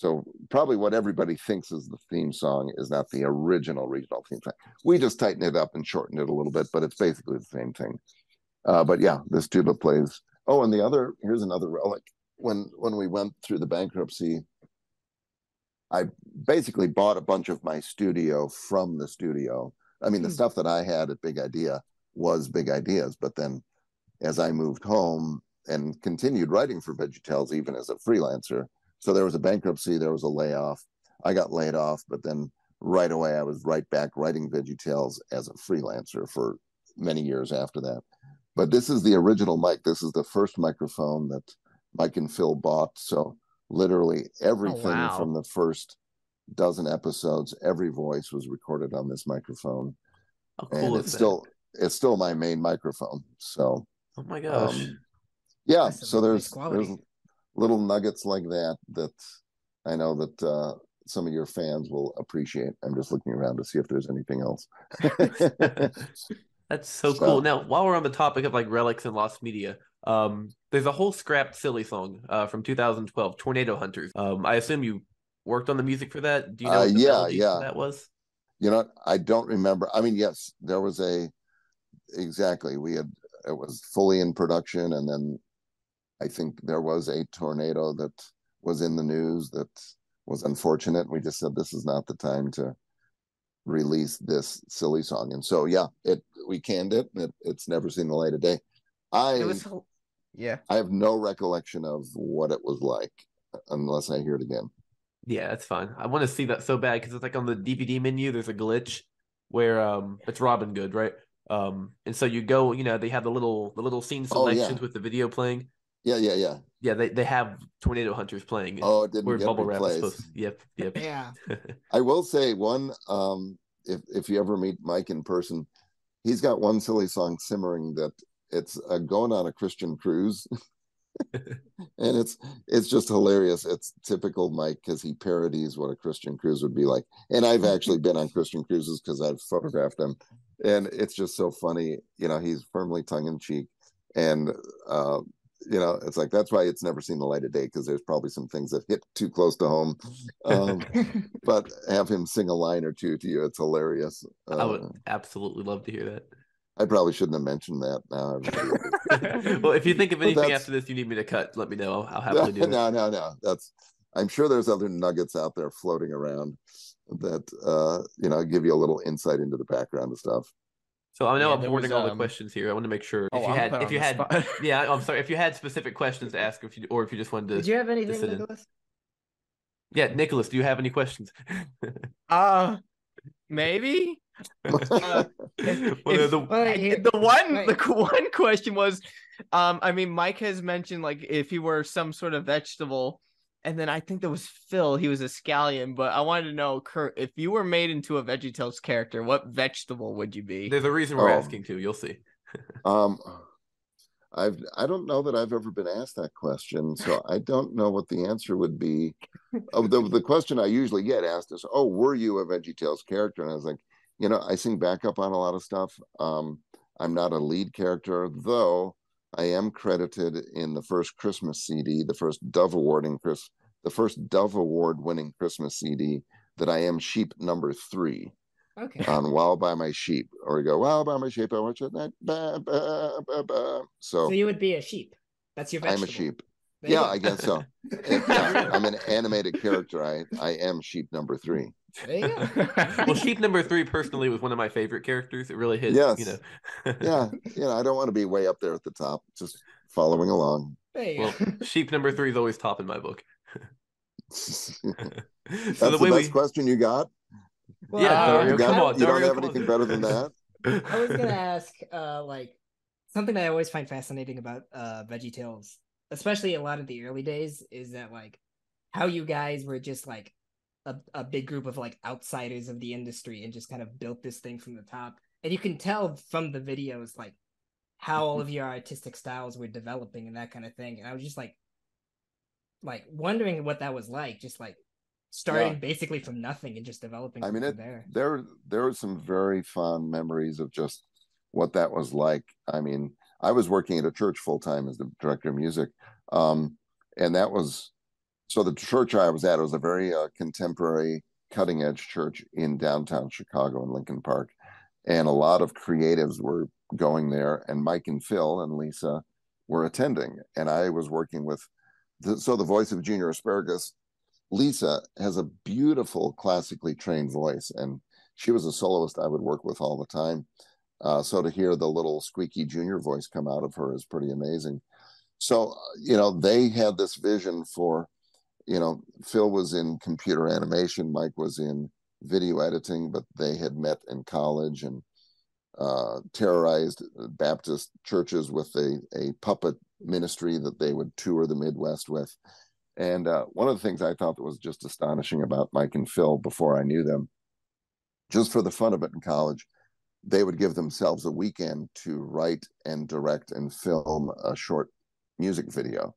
So probably what everybody thinks is the theme song is not the original regional theme song. We just tightened it up and shortened it a little bit, but it's basically the same thing. Uh, but yeah, this tuba plays. Oh, and the other here's another relic. When when we went through the bankruptcy, I basically bought a bunch of my studio from the studio. I mean, the Hmm. stuff that I had at Big Idea was big ideas, but then as I moved home and continued writing for VeggieTales, even as a freelancer, so there was a bankruptcy, there was a layoff. I got laid off, but then right away I was right back writing VeggieTales as a freelancer for many years after that. But this is the original mic. This is the first microphone that Mike and Phil bought. So literally everything wow. from the first dozen episodes, every voice was recorded on this microphone, how and it's is that? still it's still my main microphone. So Oh my gosh. um, yeah, so there's there's little nuggets like that that I know that uh, some of your fans will appreciate. I'm just looking around to see if there's anything else. [laughs] That's so, So- cool. Now, while we're on the topic of like relics and lost media, um, there's a whole scrapped silly song uh, from 2012, Tornado Hunters. Um, I assume you worked on the music for that. Do you know Uh, yeah, yeah. that was? you know. I don't remember. I mean, yes, there was a exactly. We had it was fully in production, and then I think there was a tornado that was in the news that was unfortunate. We just said this is not the time to release this silly song, and so yeah, it we canned it. It it's never seen the light of day. I It was. Yeah. I have no recollection of what it was like unless I hear it again. Yeah, that's fine. I want to see that so bad because it's like on the DVD menu, there's a glitch where um it's Robin Good, right? Um, and so you go, you know, they have the little the little scene Oh, yeah. selections with the video playing. Yeah, yeah, yeah. Yeah, they, they have Tornado Hunters playing. Oh, it didn't where get bubble wrap is replaced. supposed. To, yep, yep. Yeah. [laughs] I will say one. Um, if if you ever meet Mike in person, he's got one silly song simmering that it's uh, going on a Christian cruise, [laughs] and it's it's just hilarious. It's typical Mike because he parodies what a Christian cruise would be like. And I've actually been on Christian cruises because I've photographed them, and it's just so funny. You know, he's firmly tongue in cheek, and uh, you know, it's like that's why it's never seen the light of day because there's probably some things that hit too close to home. Um, [laughs] but have him sing a line or two to you. It's hilarious. I Uh, would absolutely love to hear that I probably shouldn't have mentioned that. Now, [laughs] well, if you think of anything after this you need me to cut, let me know. I'll, I'll [laughs] happily do it. no, no, no. That's. I'm sure there's other nuggets out there floating around that uh, you know give you a little insight into the background of stuff. So I know Yeah, I'm there hoarding was, all the um, questions here. I want to make sure if Oh, you I'm had if you had spot. [laughs] yeah, I'm sorry if you had specific questions to ask, if you or if you just wanted to Did you have anything, sit in. Nicholas? yeah, Nicholas, do you have any questions? [laughs] Uh maybe. [laughs] Uh, Well, if- the- Well, here- the one wait. the one question was um i mean mike has mentioned like if he were some sort of vegetable and then i think there was phil he was a scallion but i wanted to know kurt if you were made into a veggietales character what vegetable would you be There's a reason we're Oh. asking too. You'll see. [laughs] Um, I've I don't know that I've ever been asked that question, so I don't know what the answer would be. Oh, the the question I usually get asked is, "Oh, were you a VeggieTales character?" And I was like, you know, I sing backup on a lot of stuff. Um, I'm not a lead character, though. I am credited in the first Christmas CD, the first Dove awarding Chris, the first Dove Award winning Christmas CD. That I am sheep number three Okay. on "While by My Sheep," or we go "While by My Sheep," I watch it. Ba, ba, ba, ba. So So you would be a sheep. That's your vegetable. I'm a sheep. There Yeah. I guess so. [laughs] If- yeah, I'm an animated character. I I am sheep number three. There [laughs] well, sheep number three personally was one of my favorite characters. It really hit. Yes. You know. [laughs] Yeah, you know, I don't want to be way up there at the top. Just following along. There Well, sheep number three is always top in my book. [laughs] That's so the, the way best we, question you got. Well, Yeah, uh, Dario, you got- come on, you don't have come on. anything better than that. I was gonna ask, uh, like something that I always find fascinating about uh VeggieTales, especially a lot of the early days, is that like how you guys were just like a, a big group of like outsiders of the industry and just kind of built this thing from the top. And you can tell from the videos like how all of your artistic styles were developing and that kind of thing. And I was just like like wondering what that was like, just like starting Yeah. basically from nothing and just developing I mean, it there. there there are some very fond memories of just what that was like. I mean, I was working at a church full time as the director of music, um, and that was so the church I was at was a very uh, contemporary, cutting edge church in downtown Chicago in Lincoln Park, and a lot of creatives were going there, and Mike and Phil and Lisa were attending, and I was working with. The, so the voice of Junior Asparagus Lisa has a beautiful classically trained voice, and she was a soloist I would work with all the time. Uh, so to hear the little squeaky junior voice come out of her is pretty amazing. So, uh, you know, they had this vision for, you know, Phil was in computer animation, Mike was in video editing, but they had met in college and uh, terrorized Baptist churches with a, a puppet ministry that they would tour the Midwest with. And uh, one of the things I thought that was just astonishing about Mike and Phil before I knew them, just for the fun of it in college, they would give themselves a weekend to write and direct and film a short music video.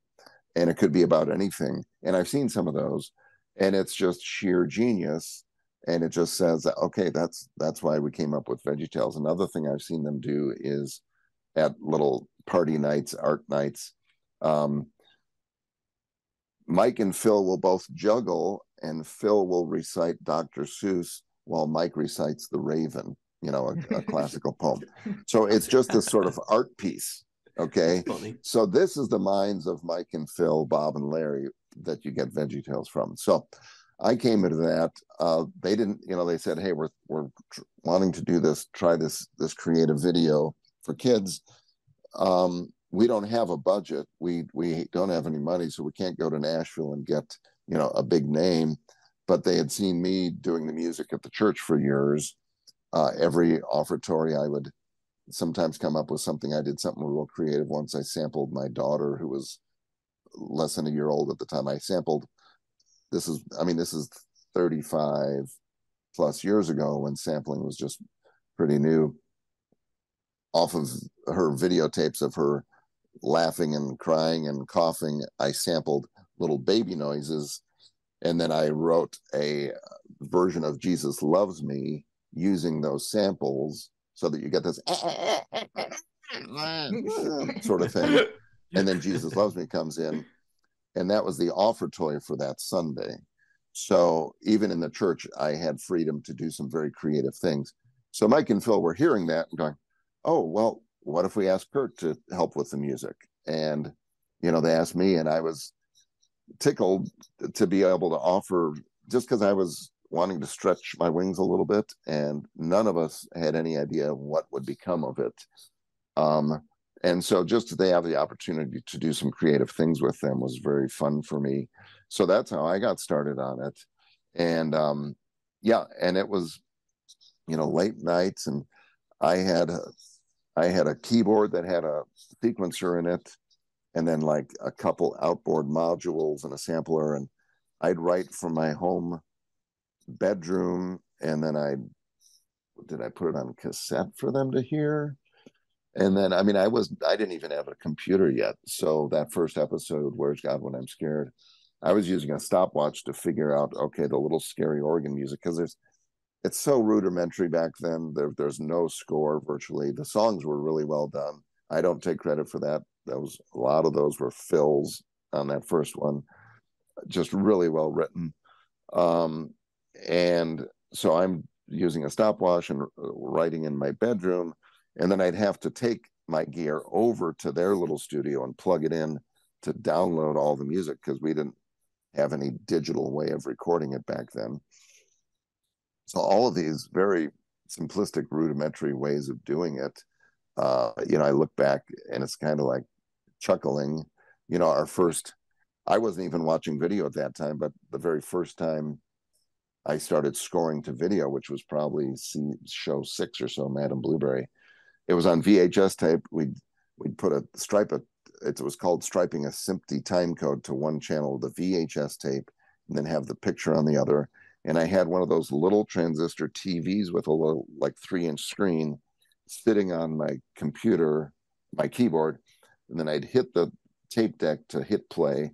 And it could be about anything. And I've seen some of those. and it's just sheer genius and it just says okay that's that's why we came up with VeggieTales. Another thing I've seen them do is at little party nights, art nights. Um, Mike and Phil will both juggle, and Phil will recite Dr. Seuss while Mike recites The Raven, you know, a, a [laughs] classical poem. So it's just this sort of [laughs] art piece. Okay. Funny. So this is the minds of Mike and Phil, Bob and Larry that you get VeggieTales from. So I came into that. Uh, they didn't, you know, they said, "Hey, we're we're tr- wanting to do this, try this this creative video for kids. Um, we don't have a budget. We we don't have any money, so we can't go to Nashville and get you know a big name." But they had seen me doing the music at the church for years. Uh, every offertory, I would sometimes come up with something. I did something real creative. Once I sampled my daughter, who was less than a year old at the time. I sampled this is i mean this is 35 plus years ago when sampling was just pretty new off of her videotapes of her laughing and crying and coughing i sampled little baby noises and then i wrote a version of jesus loves me using those samples so that you get this eh, eh, eh, sort of thing [laughs] and then jesus loves me comes in and that was the offertory for that Sunday. So even in the church, I had freedom to do some very creative things. So Mike and Phil were hearing that and going, "Oh, well, what if we ask Kurt to help with the music?" And you know, they asked me, and I was tickled to be able to offer just because I was wanting to stretch my wings a little bit, and none of us had any idea what would become of it. Um, and so just they have the opportunity to do some creative things with them was very fun for me so that's how i got started on it and um yeah and it was you know late nights and i had a, i had a keyboard that had a sequencer in it and then like a couple outboard modules and a sampler and i'd write from my home bedroom and then i did i put it on cassette for them to hear? And then i mean i was i didn't even have a computer yet. So that first episode where's god when i'm scared? I was using a stopwatch to figure out okay the little scary organ music because there's it's so rudimentary back then. There, there's no score virtually. The songs were really well done. I don't take credit for that. Those a lot of those were fills on that first one. Just really well written. Um and so i'm using a stopwatch and uh, writing in my bedroom and then I'd have to take my gear over to their little studio and plug it in to download all the music because we didn't have any digital way of recording it back then. So all of these very simplistic, rudimentary ways of doing it, uh, you know, I look back and it's kind of like chuckling. You know, our first, I wasn't even watching video at that time, but the very first time I started scoring to video, which was probably show six or so, Madam Blueberry it was on VHS tape. We'd we'd put a stripe it was called striping a SMPTE time code to one channel of the VHS tape, and then have the picture on the other. And I had one of those little transistor TVs with a little like three inch screen sitting on my computer, my keyboard, and then I'd hit the tape deck to hit play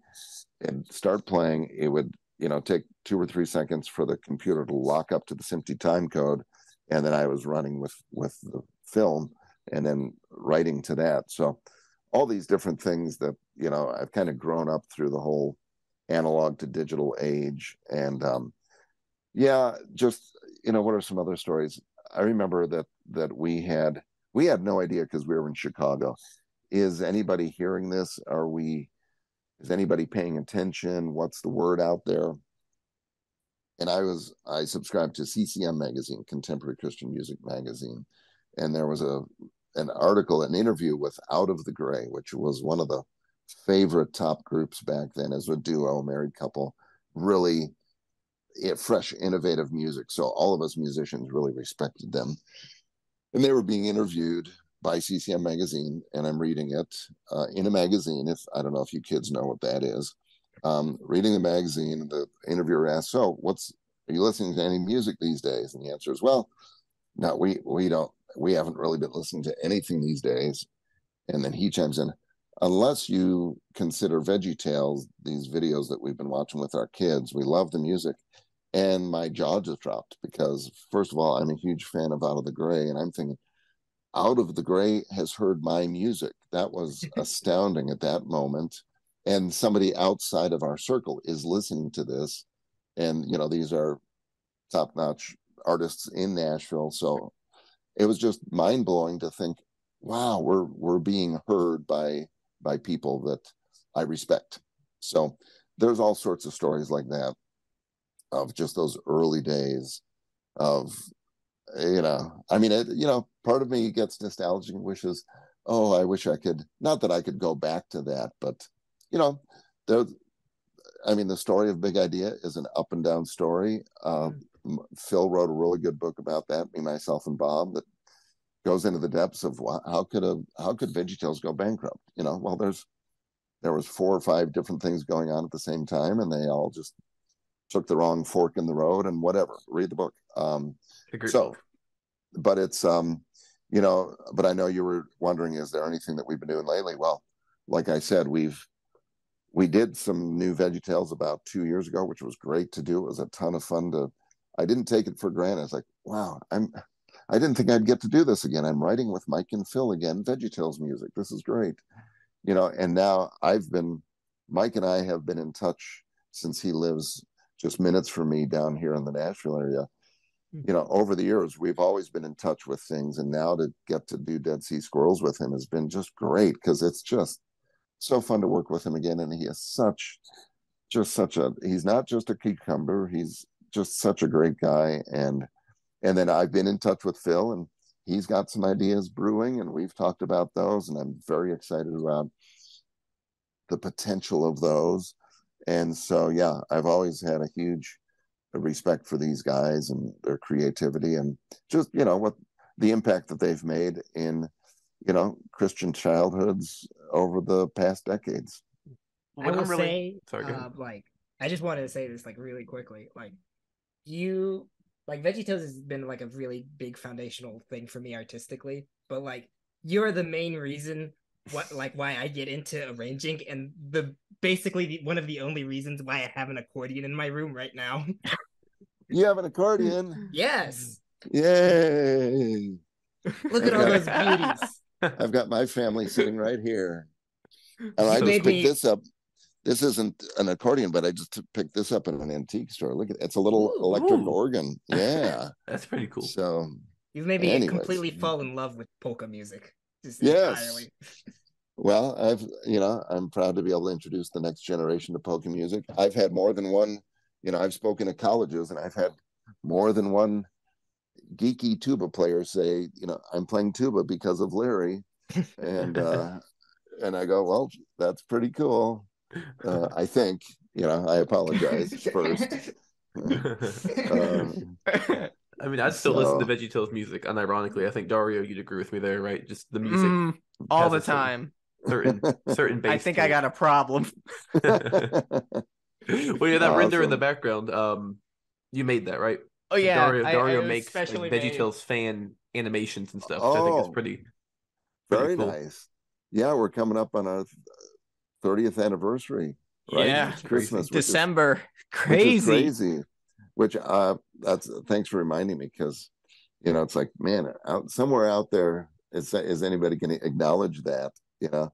and start playing. It would you know take two or three seconds for the computer to lock up to the SMPTE time code, and then I was running with with the film and then writing to that. So all these different things that you know I've kind of grown up through the whole analog to digital age, and um, yeah, just you know, what are some other stories? I remember that that we had we had no idea because we were in Chicago. Is anybody hearing this? Are we? Is anybody paying attention? What's the word out there? And I was I subscribed to CCM magazine, Contemporary Christian Music magazine, and there was a an article, an interview with Out of the Gray, which was one of the favorite top groups back then as a duo, married couple, really fresh, innovative music. So all of us musicians really respected them. And they were being interviewed by CCM magazine, and I'm reading it uh, in a magazine. If I don't know if you kids know what that is, um, reading the magazine, the interviewer asks, "So, what's are you listening to any music these days?" And the answer is, "Well, no, we we don't we haven't really been listening to anything these days. And then he chimes in, unless you consider VeggieTales, these videos that we've been watching with our kids, we love the music. And my jaw just dropped because, first of all, I'm a huge fan of Out of the Gray, and I'm thinking, Out of the Gray has heard my music. That was [laughs] astounding at that moment. And somebody outside of our circle is listening to this. And, you know, these are top notch artists in Nashville. So it was just mind blowing to think, wow, we're we're being heard by by people that I respect. So there's all sorts of stories like that of just those early days of you know i mean it you know part of me gets nostalgic and wishes oh i wish i could not that i could go back to that but you know there i mean the story of big idea is an up and down story uh, mm. phil wrote a really good book about that me myself and bob that goes into the depths of how could a how could VeggieTales go bankrupt? You know, well, there's there was four or five different things going on at the same time, and they all just took the wrong fork in the road and whatever. Read the book. Um, so, but it's um, you know, but I know you were wondering, is there anything that we've been doing lately? Well, like I said, we've we did some new VeggieTales about two years ago, which was great to do. It was a ton of fun to. I didn't take it for granted. It's like, wow, I'm I didn't think I'd get to do this again. I'm writing with Mike and Phil again, VeggieTales music. This is great. You know, and now I've been, Mike and I have been in touch since he lives just minutes from me down here in the Nashville area. You know, over the years, we've always been in touch with things. And now to get to do Dead Sea Squirrels with him has been just great because it's just so fun to work with him again. And he is such, just such a, he's not just a cucumber. He's just such a great guy. And, and then I've been in touch with Phil, and he's got some ideas brewing, and we've talked about those, and I'm very excited about the potential of those. And so, yeah, I've always had a huge respect for these guys and their creativity, and just you know what the impact that they've made in you know Christian childhoods over the past decades. I will really... say, Sorry, uh, like, I just wanted to say this like really quickly, like you like VeggieTales has been like a really big foundational thing for me artistically, but like you're the main reason what like why I get into arranging and the basically the, one of the only reasons why I have an accordion in my room right now. [laughs] you have an accordion? yes. Yay. Look at all those beauties. [laughs] I've got my family sitting right here. And I just picked me... this up this isn't an accordion, but I just picked this up at an antique store. Look at it. it's a little ooh, electric ooh. organ. [laughs] Yeah, that's pretty cool. So you've made me completely fall in love with polka music. Just yes. Entirely. Well, I've you know I'm proud to be able to introduce the next generation to polka music. I've had more than one. You know, I've spoken at colleges, and I've had more than one geeky tuba player say, you know, I'm playing tuba because of Larry, and [laughs] uh, and I go, well, that's pretty cool uh, I think you know. I apologize [laughs] first. [laughs] um, I mean, I'd still so, listen to VeggieTales music. Unironically, I think Dario, you'd agree with me there, right? Just the music mm, all the time. Certain, [laughs] certain. I think I got a problem. [laughs] well, yeah, that awesome. render in the background. Um, you made that, right? Oh yeah, Dario, Dario I, I makes like, VeggieTales fan animations and stuff, oh, which I think is oh. pretty, pretty very cool. nice. Yeah, we're coming up on our 30th anniversary. Right? Yeah, it's Christmas, December, is, crazy, which crazy. Which uh, that's thanks for reminding me because you know it's like man, out somewhere out there is is anybody going to acknowledge that? You know,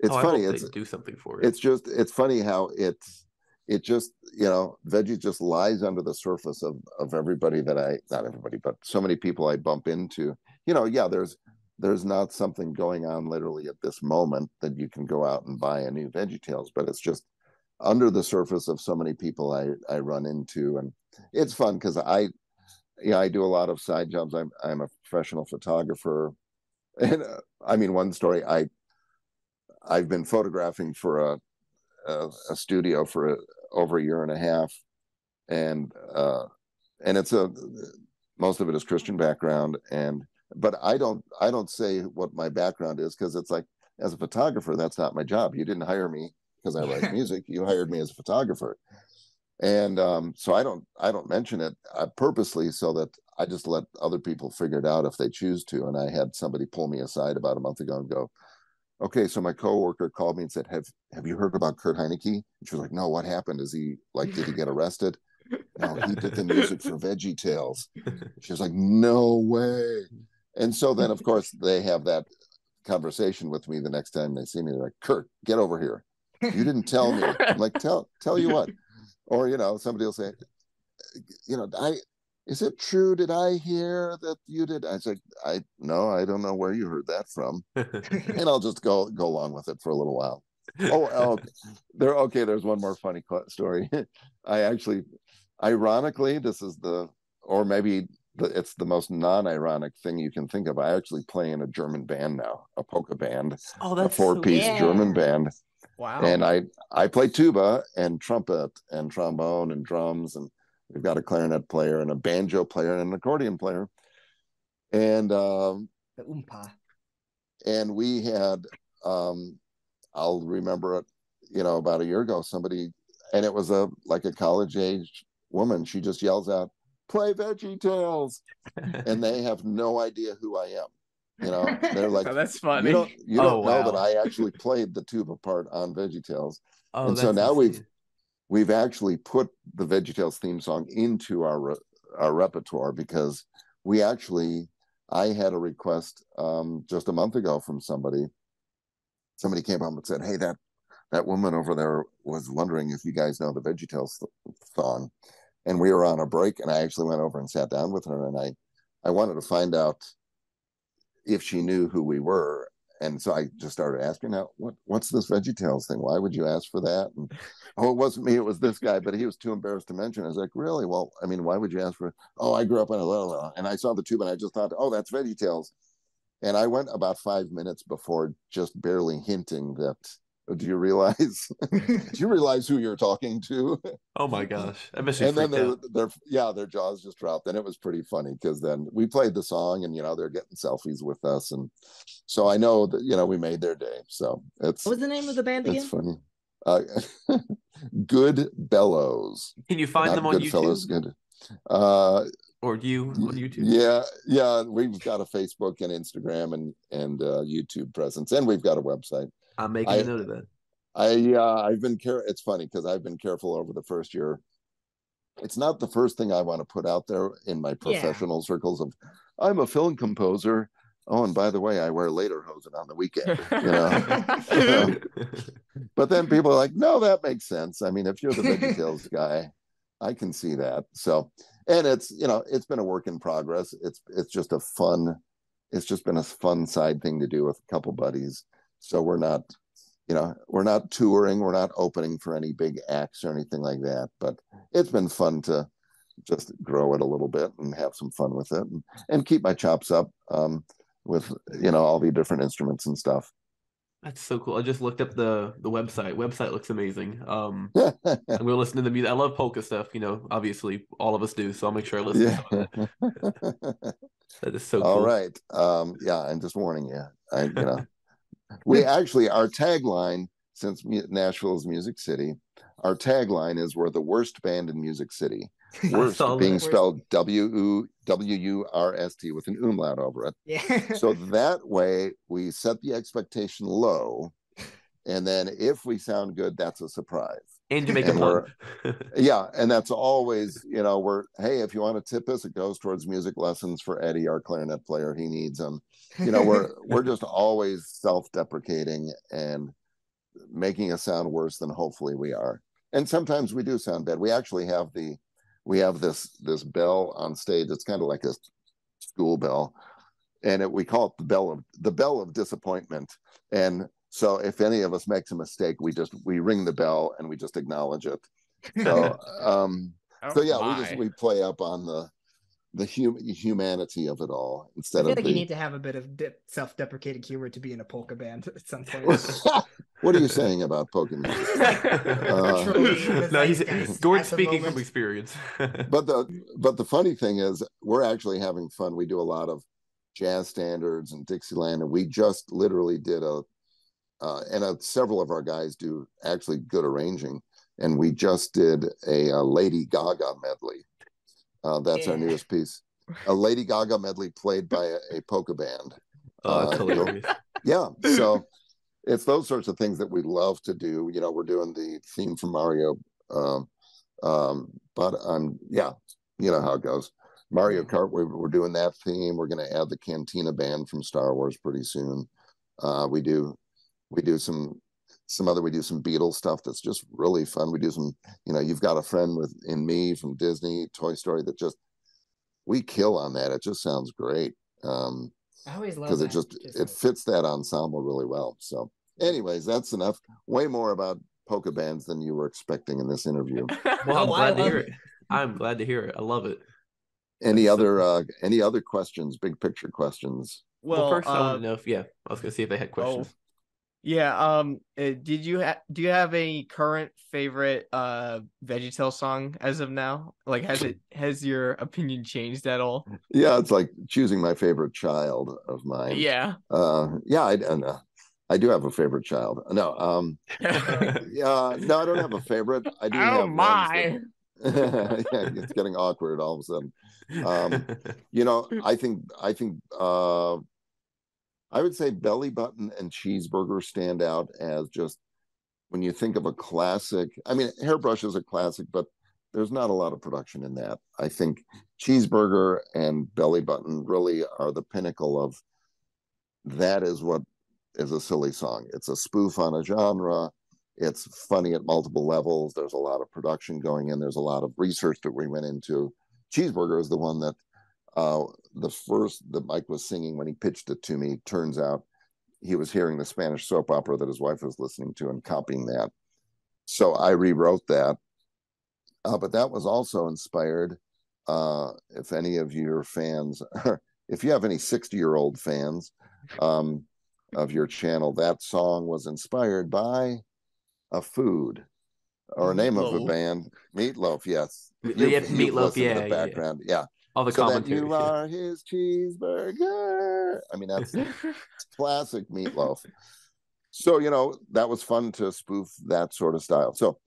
it's oh, funny. It's do something for it. It's just it's funny how it's it just you know veggie just lies under the surface of of everybody that i not everybody but so many people i bump into you know yeah there's there's not something going on literally at this moment that you can go out and buy a new VeggieTales, but it's just under the surface of so many people I I run into, and it's fun because I, yeah, I do a lot of side jobs. I'm I'm a professional photographer, [laughs] and uh, I mean one story I I've been photographing for a a, a studio for a, over a year and a half, and uh, and it's a most of it is Christian background and but I don't I don't say what my background is because it's like as a photographer that's not my job. You didn't hire me because I write [laughs] music. You hired me as a photographer, and um, so I don't I don't mention it uh, purposely so that I just let other people figure it out if they choose to. And I had somebody pull me aside about a month ago and go, okay, so my coworker called me and said, "Have Have you heard about Kurt Heinecke?" And she was like, "No, what happened? Is he like did he get arrested?" no, he did the music for VeggieTales. She was like, "No way!" And so then, of course, they have that conversation with me the next time they see me. They're like, "Kurt, get over here! You didn't tell me." I'm like, "Tell tell you what?" [laughs] Or you know, somebody will say, "You know, I." Is it true? Did I hear that you did? I said, I no, I don't know where you heard that from, [laughs] and I'll just go go along with it for a little while. Oh, [laughs] oh okay. there. Okay, there's one more funny story. [laughs] I actually, ironically, this is the, or maybe the, it's the most non-ironic thing you can think of. I actually play in a German band now, a polka band, oh, a that's so four-piece yeah. German band, Wow. and I I play tuba and trumpet and trombone and drums, and we've got a clarinet player and a banjo player and an accordion player, and um, The oompa. and we had um i'll remember it you know about a year ago somebody and it was a like a college age woman she just yells out play veggie tales [laughs] and they have no idea who i am you know they're like [laughs] Oh, that's you funny. don't you Oh, don't know that i actually played the tuba part on veggie tales oh, and so now insane. we've actually put the VeggieTales theme song into our our repertoire because we actually I had a request um, just a month ago from somebody. Somebody came up and said, "Hey, that that woman over there was wondering if you guys know the VeggieTales song," and we were on a break, and I actually went over and sat down with her, and I I wanted to find out if she knew who we were. And so I just started asking her, what what's this VeggieTales thing? Why would you ask for that? And oh, it wasn't me, it was this guy, but he was too embarrassed to mention. I was like, really? Well, I mean, why would you ask for? It? Oh, I grew up in a little, and I saw the tube, and I just thought, oh, that's VeggieTales. And I went about five minutes before just barely hinting that. Do you realize? [laughs] do you realize who you're talking to? Oh my gosh, I must be and then freaked their, out. their yeah, their jaws just dropped, and it was pretty funny because then we played the song, and you know they're getting selfies with us, and so I know that you know we made their day. So it's What was the name of the band it's again? funny. Uh, [laughs] good bellows. Can you find Not them on good YouTube fellows, good. Uh, or do you on YouTube? yeah, yeah. We've got a Facebook and Instagram and and uh, YouTube presence, and we've got a website. I'm making I- a note of that. I uh, I've been care. It's funny because I've been careful over the first year. It's not the first thing I want to put out there in my Yeah. professional circles of I'm a film composer. Oh, and by the way, I wear lederhosen on the weekend. You know, [laughs] but then people are like, no, that makes sense. I mean, if you're the VeggieTales [laughs] guy, I can see that. So, and it's you know, it's been a work in progress. It's it's just a fun. It's just been a fun side thing to do with a couple buddies. So we're not, you know, we're not touring. We're not opening for any big acts or anything like that. But it's been fun to just grow it a little bit and have some fun with it and, and keep my chops up um, with you know all the different instruments and stuff. That's so cool. I just looked up the the website. Website looks amazing. Um, [laughs] I'm gonna listen to the music. I love polka stuff. You know, obviously all of us do. So I'll make sure I listen. yeah. To [laughs] that. that is so cool. All right. Um, yeah, I'm just warning you. I, you know, we actually our tagline since Nashville is Music City, our tagline is "We're the worst band in Music City." [laughs] Worst being spelled W U W U R S T with an umlaut over it. Yeah. So that way we set the expectation low, and then if we sound good, that's a surprise. And you make a And pun. [laughs] Yeah, and that's always, you know, we're hey, if you want to tip us, it goes towards music lessons for Eddie, our clarinet player. He needs them. You know, we're [laughs] we're just always self-deprecating and making us sound worse than hopefully we are. And sometimes we do sound bad. We actually have the we have this this bell on stage. It's kind of like a school bell, and it, we call it the bell of the bell of disappointment. And so, if any of us makes a mistake, we just we ring the bell and we just acknowledge it. So, [laughs] um, Oh, so yeah, we just we play up on the the hum- humanity of it all I instead feel of like the. you need to have a bit of dip, self-deprecating humor to be in a polka band at some [laughs] point. what are you saying about Pokemon? [laughs] Uh, no, he's zeitgeist Gord's at speaking from experience. [laughs] but the but the funny thing is we're actually having fun we do a lot of jazz standards and dixieland and we just literally did a uh, and uh, several of our guys do actually good arranging and we just did a, uh lady gaga medley uh, that's our newest piece a lady gaga medley played by a, a polka band oh, that's Uh, hilarious. yeah so it's those sorts of things that we love to do. You know, we're doing the theme from Mario, um, um, but um, yeah, you know how it goes. Mario Kart, we're, we're doing that theme. We're going to add the Cantina band from Star Wars pretty soon. Uh, we do, we do some, some other. We do some Beatles stuff that's just really fun. We do some, you know, you've got a friend with in me from Disney, Toy Story that just we kill on that. It just sounds great. Um, I always love because it that, just it like- fits that ensemble really well. So, anyways, that's enough. Way more about polka bands than you were expecting in this interview. [laughs] [laughs] Well, I'm Oh, glad to hear it. it. I'm glad to hear it. I love it. Any So- other uh any other questions? Big picture questions. Well, Well, first I uh, want to know if yeah, I was gonna see if they had questions. Yeah. Um, uh, did you ha- do you have any current favorite uh VeggieTale song as of now? Like, has it has your opinion changed at all? Yeah, it's like choosing my favorite child of mine. Yeah. Uh yeah, I and, uh, I do have a favorite child. No, um [laughs] yeah, no, I don't have a favorite. I do oh my. that- [laughs] yeah, it's getting awkward all of a sudden. Um, [laughs] you know i think i think uh i would say belly button and cheeseburger stand out as just when you think of a classic i mean hairbrush is a classic but there's not a lot of production in that. I think cheeseburger and belly button really are the pinnacle of that is what is a silly song. It's a spoof on a genre. It's funny at multiple levels. There's a lot of production going in. There's a lot of research that we went into. Cheeseburger is the one that uh, the first that Mike was singing when he pitched it to me, turns out he was hearing the Spanish soap opera that his wife was listening to and copying that. So I rewrote that. Uh, but that was also inspired. Uh, if any of your fans, [laughs] if you have any 60 year old fans um, of your channel, that song was inspired by a food or a name of a band, Meatloaf. Yes, you've Meatloaf, yeah, the yeah, yeah. background. Yeah, All the so that you are his cheeseburger. I mean, that's [laughs] classic meatloaf. So, you know, that was fun to spoof that sort of style. So,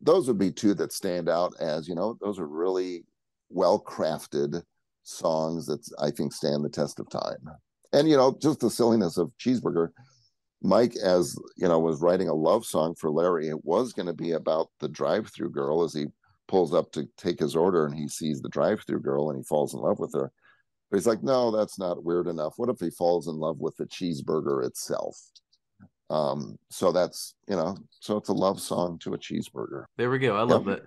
those would be two that stand out as, you know, those are really well crafted songs that I think stand the test of time. And, you know, just the silliness of Cheeseburger. Mike, as you know, was writing a love song for Larry. It was going to be about the drive through girl as he pulls up to take his order and he sees the drive through girl and he falls in love with her. But he's like, no, that's not weird enough. What if he falls in love with the cheeseburger itself? Um, so that's you know, so it's a love song to a cheeseburger. There we go. I love that.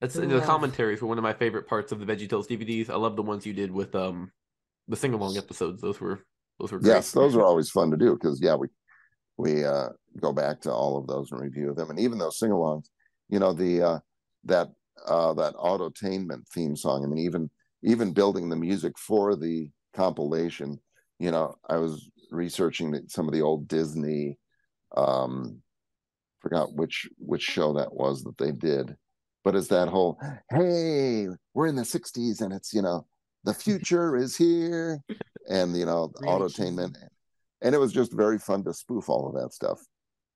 That's Who, the commentaries were one of my favorite parts of the VeggieTales DVDs. I love the ones you did with um the sing along episodes. Those were those were great. Yes, those are always fun to do because yeah, we we uh go back to all of those and review them. And even those sing-alongs, you know, the uh that uh that autotainment theme song. I mean, even even building the music for the compilation, you know, I was researching some of the old Disney um forgot which which show that was that they did. But it's that whole hey, we're in the 60s and it's, you know, the future [laughs] is here and you know, Really autotainment. And it was just very fun to spoof all of that stuff.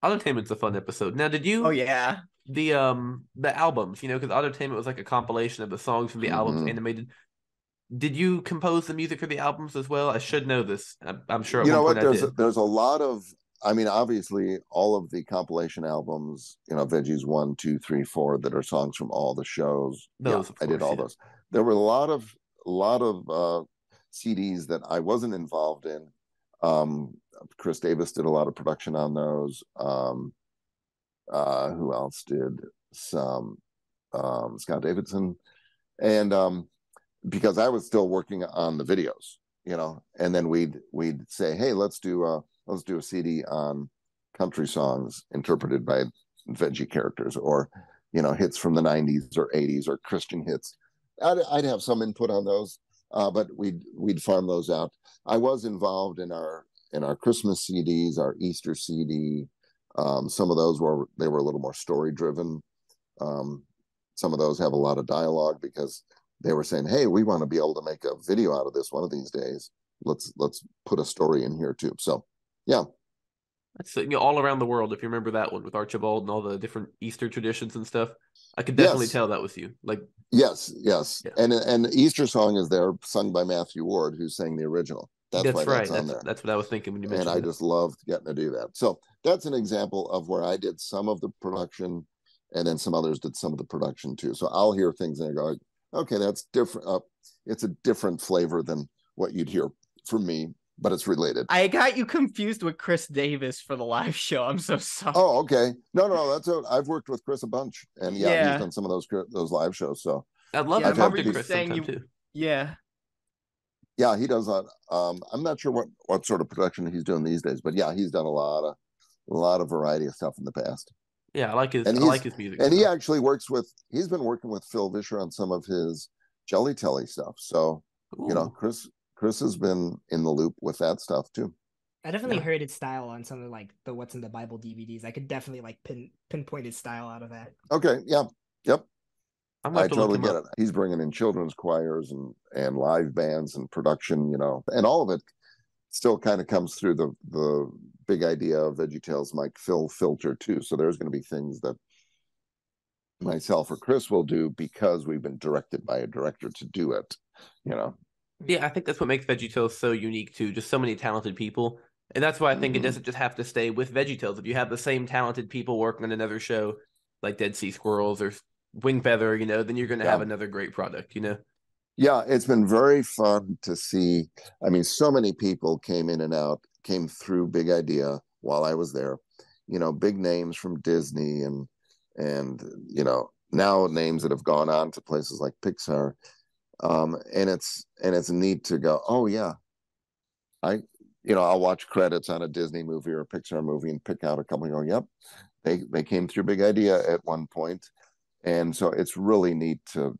Autotainment's a fun episode. Now, did you Oh yeah. The um the albums? You know, because Autotainment was like a compilation of the songs from the albums Mhm. animated. Did you compose the music for the albums as well? I should know this. I'm, I'm sure. You know what? There's a, there's a lot of. I mean, obviously, all of the compilation albums, you know, Veggies one, two, three, four, that are songs from all the shows. Those, yeah, of I did all yeah. those. There were a lot of, a lot of uh, CDs that I wasn't involved in. Um, Chris Davis did a lot of production on those. Um, uh, who else did some? Um, Scott Davidson, and um, because I was still working on the videos, you know, and then we'd we'd say, hey, let's do a let's do a CD on country songs interpreted by veggie characters, or you know, hits from the '90s or '80s or Christian hits. I'd, I'd have some input on those, uh, but we'd we'd farm those out. I was involved in our in our Christmas CDs, our Easter CD. Um, some of those were they were a little more story driven. Um, some of those have a lot of dialogue because they were saying, "Hey, we want to be able to make a video out of this one of these days. Let's let's put a story in here too." So, yeah, That's you know, all around the world. If you remember that one with Archibald and all the different Easter traditions and stuff, I could definitely Yes. tell that was you. Like, yes, yes, Yeah. and and Easter song is there, sung by Matthew Ward, who sang the original. That's, That's, why right. that's on there. that's what I was thinking when you mentioned. It. And I it. just loved getting to do that. So that's an example of where I did some of the production, and then some others did some of the production too. So I'll hear things and I go, okay, that's different. Uh, it's a different flavor than what you'd hear from me, but it's related. I got you confused with Chris Davis for the live show. I'm so sorry. Oh, okay. No, no, that's I've worked with Chris a bunch, and yeah, Yeah. he's done some of those those live shows. So I'd love Yeah, to I talk to you Chris saying sometime you- too. Yeah. Yeah, he does that. Um, I'm not sure what what sort of production he's doing these days, but yeah, he's done a lot of a lot of variety of stuff in the past. Yeah, I like his. And I like his music. and he actually works with he's been working with phil vischer on some of his jelly telly stuff so you know chris chris has been in the loop with that stuff too I definitely Yeah. heard his style on some of like the What's in the Bible DVDs. I could definitely like pin pinpoint his style out of that. okay yeah yep I'm i to totally get up. it he's bringing in children's choirs and and live bands and production you know and all of it still kind of comes through the the big idea of VeggieTales Mike Phil filter too. So there's going to be things that myself or Chris will do because we've been directed by a director to do it. You know, Yeah, I think that's what makes VeggieTales so unique too. Just so many talented people, and that's why I think Mhm. it doesn't just have to stay with VeggieTales. If you have the same talented people working on another show, like Dead Sea Squirrels or Wingfeather, you know, then you're going to Yeah. have another great product. You know. yeah, it's been very fun to see. I mean, so many people came in and out, came through Big Idea while I was there. You know, big names from Disney and and you know now names that have gone on to places like Pixar. Um, and it's and it's neat to go. Oh yeah, I you know I'll watch credits on a Disney movie or a Pixar movie and pick out a couple and go, yep, they they came through Big Idea at one point, and so it's really neat to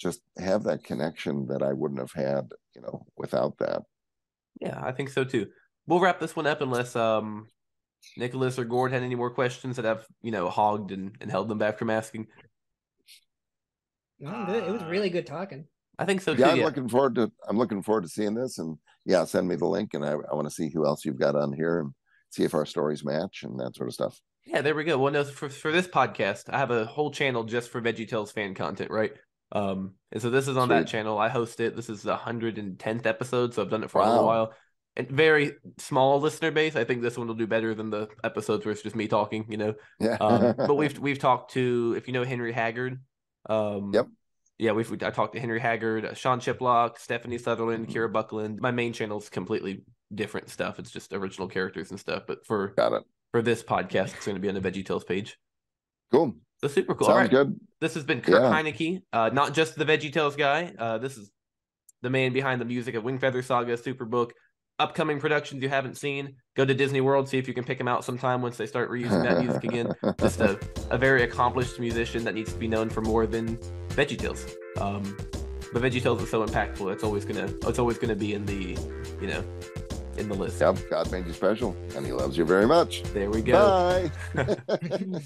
just have that connection that I wouldn't have had, you know, without that. Yeah, I think so too. We'll wrap this one up unless um Nicholas or Gord had any more questions that I've you know hogged and, and held them back from asking. No, I'm good. It was really good talking. I think so too. yeah, Yeah, I'm looking forward to I'm looking forward to seeing this, and yeah, send me the link, and I, I want to see who else you've got on here and see if our stories match and that sort of stuff. Yeah, there we go. Well, no, for for this podcast, I have a whole channel just for VeggieTales fan content, right? Um, and so this is on that channel. I host it. This is the hundred and tenth episode, so I've done it for a little while. And very small listener base. I think this one will do better than the episodes where it's just me talking, you know. Yeah, Um, [laughs] but we've we've talked to if you know Henry Haggard. Um, Yep. Yeah, we've I talked to Henry Haggard, Sean Chiplock, Stephanie Sutherland, Mhm. Kira Buckland. My main channel is completely different stuff. It's just original characters and stuff. But for got it. For this podcast, it's going to be on the VeggieTales page. Cool. So super cool. Sounds right. good. This has been Kurt Yeah. Heinecke, uh, not just the VeggieTales guy. Uh, this is the man behind the music of Wingfeather Saga, Superbook. Upcoming productions you haven't seen, go to Disney World, see if you can pick them out sometime once they start reusing that music again. [laughs] Just a, a very accomplished musician that needs to be known for more than VeggieTales. Um, but VeggieTales is so impactful; it's always gonna it's always gonna be in the you know in the list. Yep, God made you special, and He loves you very much. There we go. Bye. [laughs] [laughs]